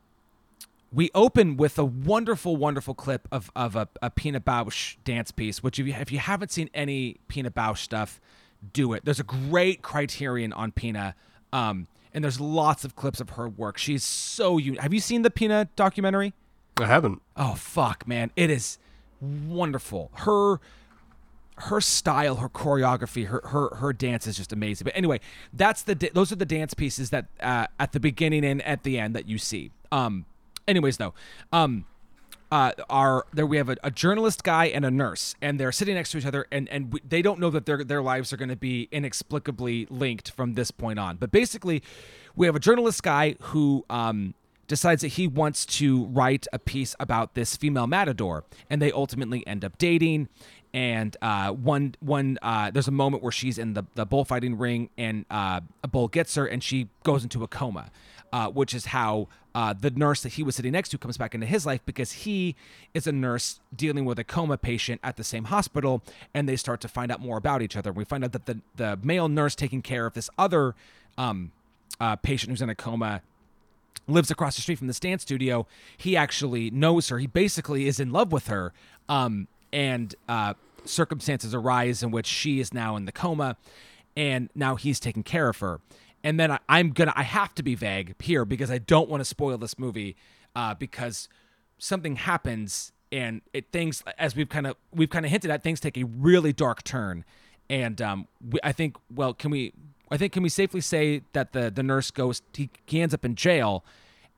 A: we open with a wonderful, wonderful clip of, of a, a Pina Bausch dance piece, which if you, if you haven't seen any Pina Bausch stuff, do it. There's a great criterion on Pina, um, and there's lots of clips of her work. She's so you. Have you seen the Pina documentary?
B: I haven't.
A: Oh fuck, man, it is wonderful. Her her style, her choreography, her her her dance is just amazing. But anyway, that's the those are the dance pieces that uh, at the beginning and at the end that you see. Um, anyways, though, um, uh, are there we have a, a, journalist guy and a nurse and they're sitting next to each other and and we, they don't know that their their lives are going to be inexplicably linked from this point on. But basically we have a journalist guy who um, decides that he wants to write a piece about this female matador and they ultimately end up dating and uh, one one uh, there's a moment where she's in the, the bullfighting ring and uh, a bull gets her and she goes into a coma uh, which is how uh, the nurse that he was sitting next to comes back into his life because he is a nurse dealing with a coma patient at the same hospital, and they start to find out more about each other. We find out that the the male nurse taking care of this other um, uh, patient who's in a coma lives across the street from the stand studio. He actually knows her. He basically is in love with her. Um, and uh, circumstances arise in which she is now in the coma, and now he's taking care of her and then I, am gonna I have to be vague here because I don't want to spoil this movie uh, because something happens and it things as we've kind of we've kind of hinted at things take a really dark turn. And um, we, I think well can we I think can we safely say that the the nurse goes he, he ends up in jail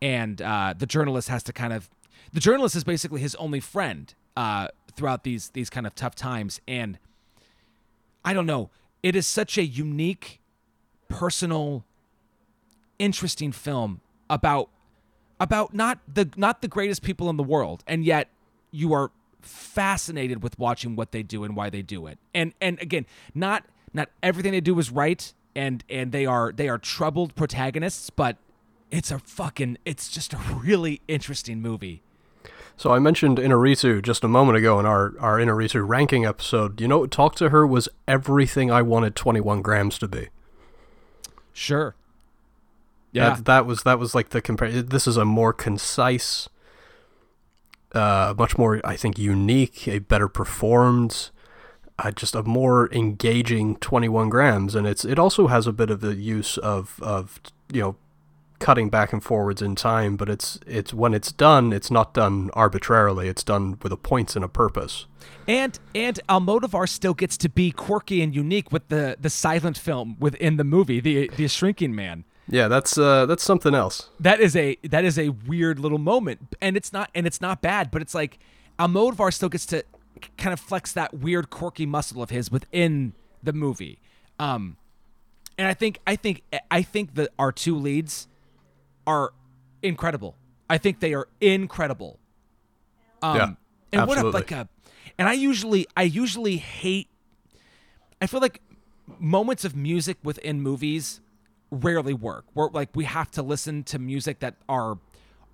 A: and uh, the journalist has to kind of the journalist is basically his only friend uh, throughout these these kind of tough times. And I don't know it is such a unique personal, interesting film about about not the not the greatest people in the world, and yet you are fascinated with watching what they do and why they do it. And and again, not not everything they do is right, and and they are they are troubled protagonists, but it's a fucking it's just a really interesting movie.
B: So I mentioned Inarritu just a moment ago in our, our Inarritu ranking episode. You know, Talk to Her was everything I wanted 21 grams to be.
A: Sure.
B: Yeah. That, that was that was like the compare. This is a more concise, uh, much more I think unique, a better performed, uh, just a more engaging 21 grams, and it's it also has a bit of the use of of you know cutting back and forwards in time, but it's it's when it's done, it's not done arbitrarily. It's done with a points point and a purpose.
A: And and Almodovar still gets to be quirky and unique with the the silent film within the movie, the the Shrinking Man.
B: Yeah, that's uh, that's something else.
A: That is a that is a weird little moment, and it's not and it's not bad, but it's like Almodovar still gets to kind of flex that weird quirky muscle of his within the movie. Um, and I think I think I think that our two leads are incredible. I think they are incredible.
B: Um, yeah, and absolutely.
A: what a like a and I usually I usually hate I feel like moments of music within movies rarely work. Where like we have to listen to music that our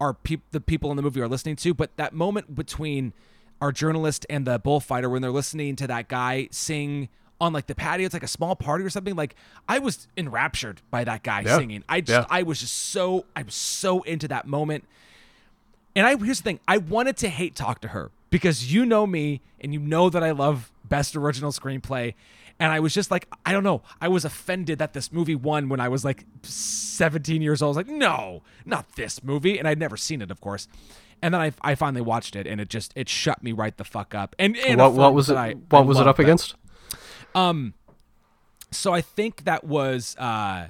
A: our pe- the people in the movie are listening to, but that moment between our journalist and the bullfighter when they're listening to that guy sing on like the patio, it's like a small party or something. Like I was enraptured by that guy yeah. singing. I just yeah. I was just so I was so into that moment. And I here's the thing, I wanted to hate talk to her because you know me and you know that I love best original screenplay. And I was just like, I don't know. I was offended that this movie won when I was like 17 years old. I was like, no, not this movie. And I'd never seen it, of course. And then I, I finally watched it and it just, it shut me right the fuck up. And, and
B: what, what was it? I, what I was it up that. against?
A: Um, so I think that was uh,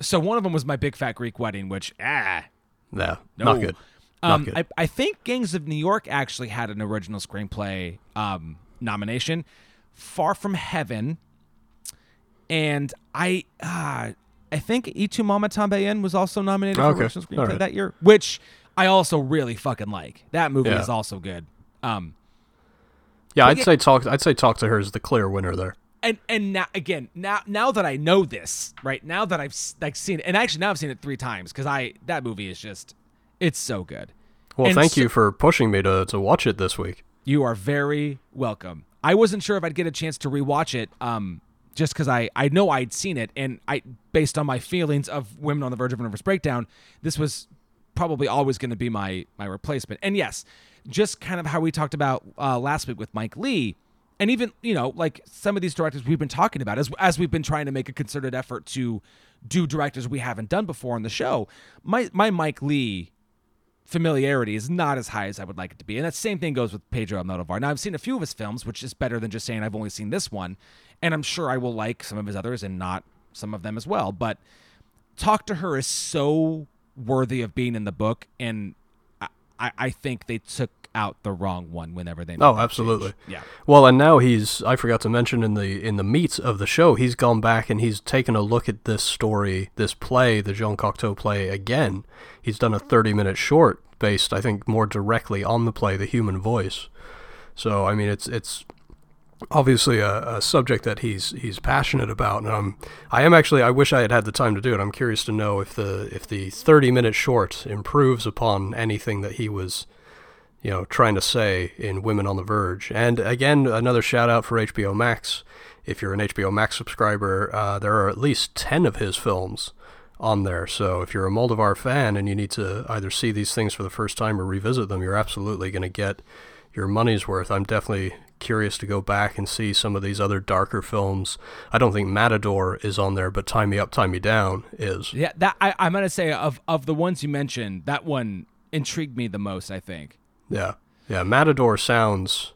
A: so one of them was my Big Fat Greek Wedding, which ah,
B: Yeah,
A: no.
B: not good. Not
A: Um,
B: good.
A: I, I think Gangs of New York actually had an original screenplay um, nomination. Far from Heaven, and I uh, I think Y Tu Mamá También was also nominated for
B: Okay.
A: original screenplay
B: right.
A: that year, which I also really fucking like. That movie
B: Yeah.
A: is also good. Um,
B: yeah, I'd say talk. I'd say talk to her is the clear winner there.
A: And and now again now now that I know this right now that I've like seen it and actually now I've seen it three times because I that movie is just it's so good.
B: Well,
A: And
B: thank
A: so-
B: you for pushing me to to watch it this week.
A: You are very welcome. I wasn't sure if I'd get a chance to rewatch it, um, just because I I know I'd seen it, and I based on my feelings of Women on the Verge of a Nervous Breakdown, this was probably always going to be my my replacement. And yes, just kind of how we talked about uh, last week with Mike Leigh, and even you know like some of these directors we've been talking about as as we've been trying to make a concerted effort to do directors we haven't done before on the show. My my Mike Leigh familiarity is not as high as I would like it to be. And that same thing goes with Pedro Almodovar. Now, I've seen a few of his films, which is better than just saying I've only seen this one. And I'm sure I will like some of his others and not some of them as well. But Talk to Her is so worthy of being in the book. And I, I, I think they took out the wrong one whenever they
B: Oh, absolutely.
A: change. Yeah.
B: Well, and now he's I forgot to mention in the in the meat of the show, he's gone back and he's taken a look at this story, this play, the Jean Cocteau play again. He's done a 30-minute short based I think more directly on the play The Human Voice. So, I mean, it's it's obviously a, a subject that he's he's passionate about and I'm I am actually I wish I had had the time to do it. I'm curious to know if the if the 30-minute short improves upon anything that he was you know, trying to say in Women on the Verge. And again, another shout out for HBO Max. If you're an HBO Max subscriber, uh, there are at least 10 of his films on there. So if you're a Moldovar fan and you need to either see these things for the first time or revisit them, you're absolutely going to get your money's worth. I'm definitely curious to go back and see some of these other darker films. I don't think Matador is on there, but Tie Me Up, Tie Me Down is.
A: Yeah. That I, I'm going to say of, of the ones you mentioned, that one intrigued me the most, I think.
B: Yeah. Yeah. Matador sounds.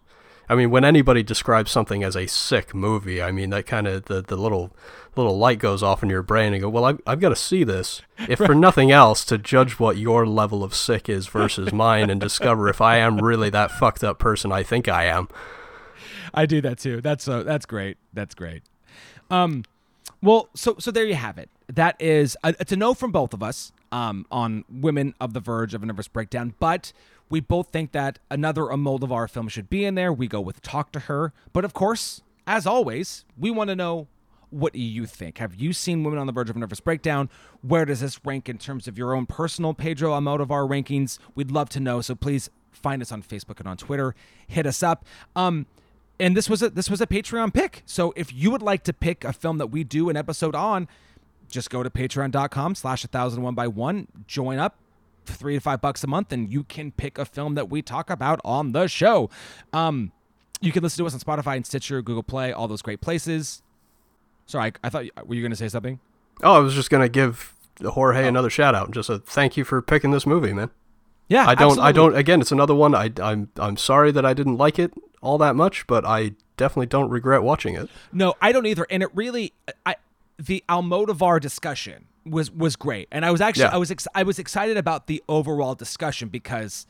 B: I mean, when anybody describes something as a sick movie, I mean that kind of the, the little little light goes off in your brain and go, well, I've, I've got to see this, if for nothing else, to judge what your level of sick is versus mine, and discover if I am really that fucked up person I think I am.
A: I do that too. That's so that's great. That's great. Um, well, so so there you have it. That is a, it's a no from both of us um, on Women of the Verge of a Nervous Breakdown, but we both think that another Almodovar film should be in there. We go with Talk to Her, but of course, as always, we want to know what you think. Have you seen Women on the Verge of a Nervous Breakdown? Where does this rank in terms of your own personal Pedro Almodovar rankings? We'd love to know. So please find us on Facebook and on Twitter. Hit us up. Um, and this was a this was a Patreon pick. So if you would like to pick a film that we do an episode on, just go to patreon.com slash a thousand one by one, join up three to five bucks a month, and you can pick a film that we talk about on the show. Um, you can listen to us on Spotify and Stitcher, Google Play, all those great places. Sorry, I, I thought were you going to say something?
B: Oh, I was just gonna give Jorge another shout out, just a thank you for picking this movie, man.
A: Yeah,
B: I don't. I don't. Again, it's another one. I, I'm. I'm sorry that I didn't like it all that much, but I definitely don't regret watching it.
A: No, I don't either. And it really, I the Almodovar discussion was was great, and I was actually
B: Yeah.
A: I was ex- I was excited about the overall discussion because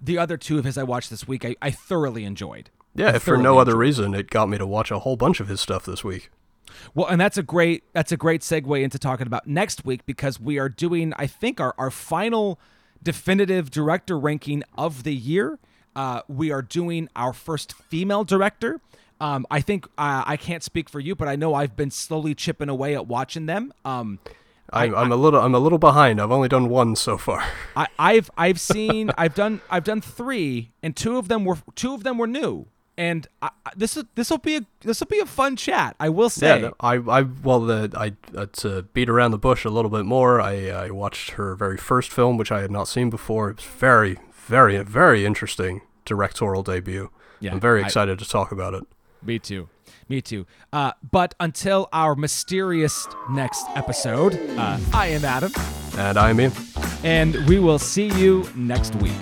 A: the other two of his I watched this week I, I thoroughly enjoyed.
B: Yeah,
A: I
B: if for no other
A: enjoyed.
B: reason, it got me to watch a whole bunch of his stuff this week.
A: Well, and that's a great that's a great segue into talking about next week because we are doing I think our our final definitive director ranking of the year. Uh, we are doing our first female director. Um, I think uh, I can't speak for you, but I know I've been slowly chipping away at watching them. Um,
B: I'm, I'm a little. I'm a little behind. I've only done one so far.
A: I, I've I've seen I've done I've done three, and two of them were two of them were new. And I, I- this is this will be a this will be a fun chat. I will say.
B: Yeah, no, I, I, well, the, I, uh, to beat around the bush a little bit more, I, I watched her very first film, which I had not seen before. It was very, very, very interesting directorial debut.
A: Yeah,
B: I'm very
A: I-
B: excited to talk about it.
A: Me too. Me too. Uh, but until our mysterious next episode, uh, I am Adam,
B: And I'm in.
A: and we will see you next week.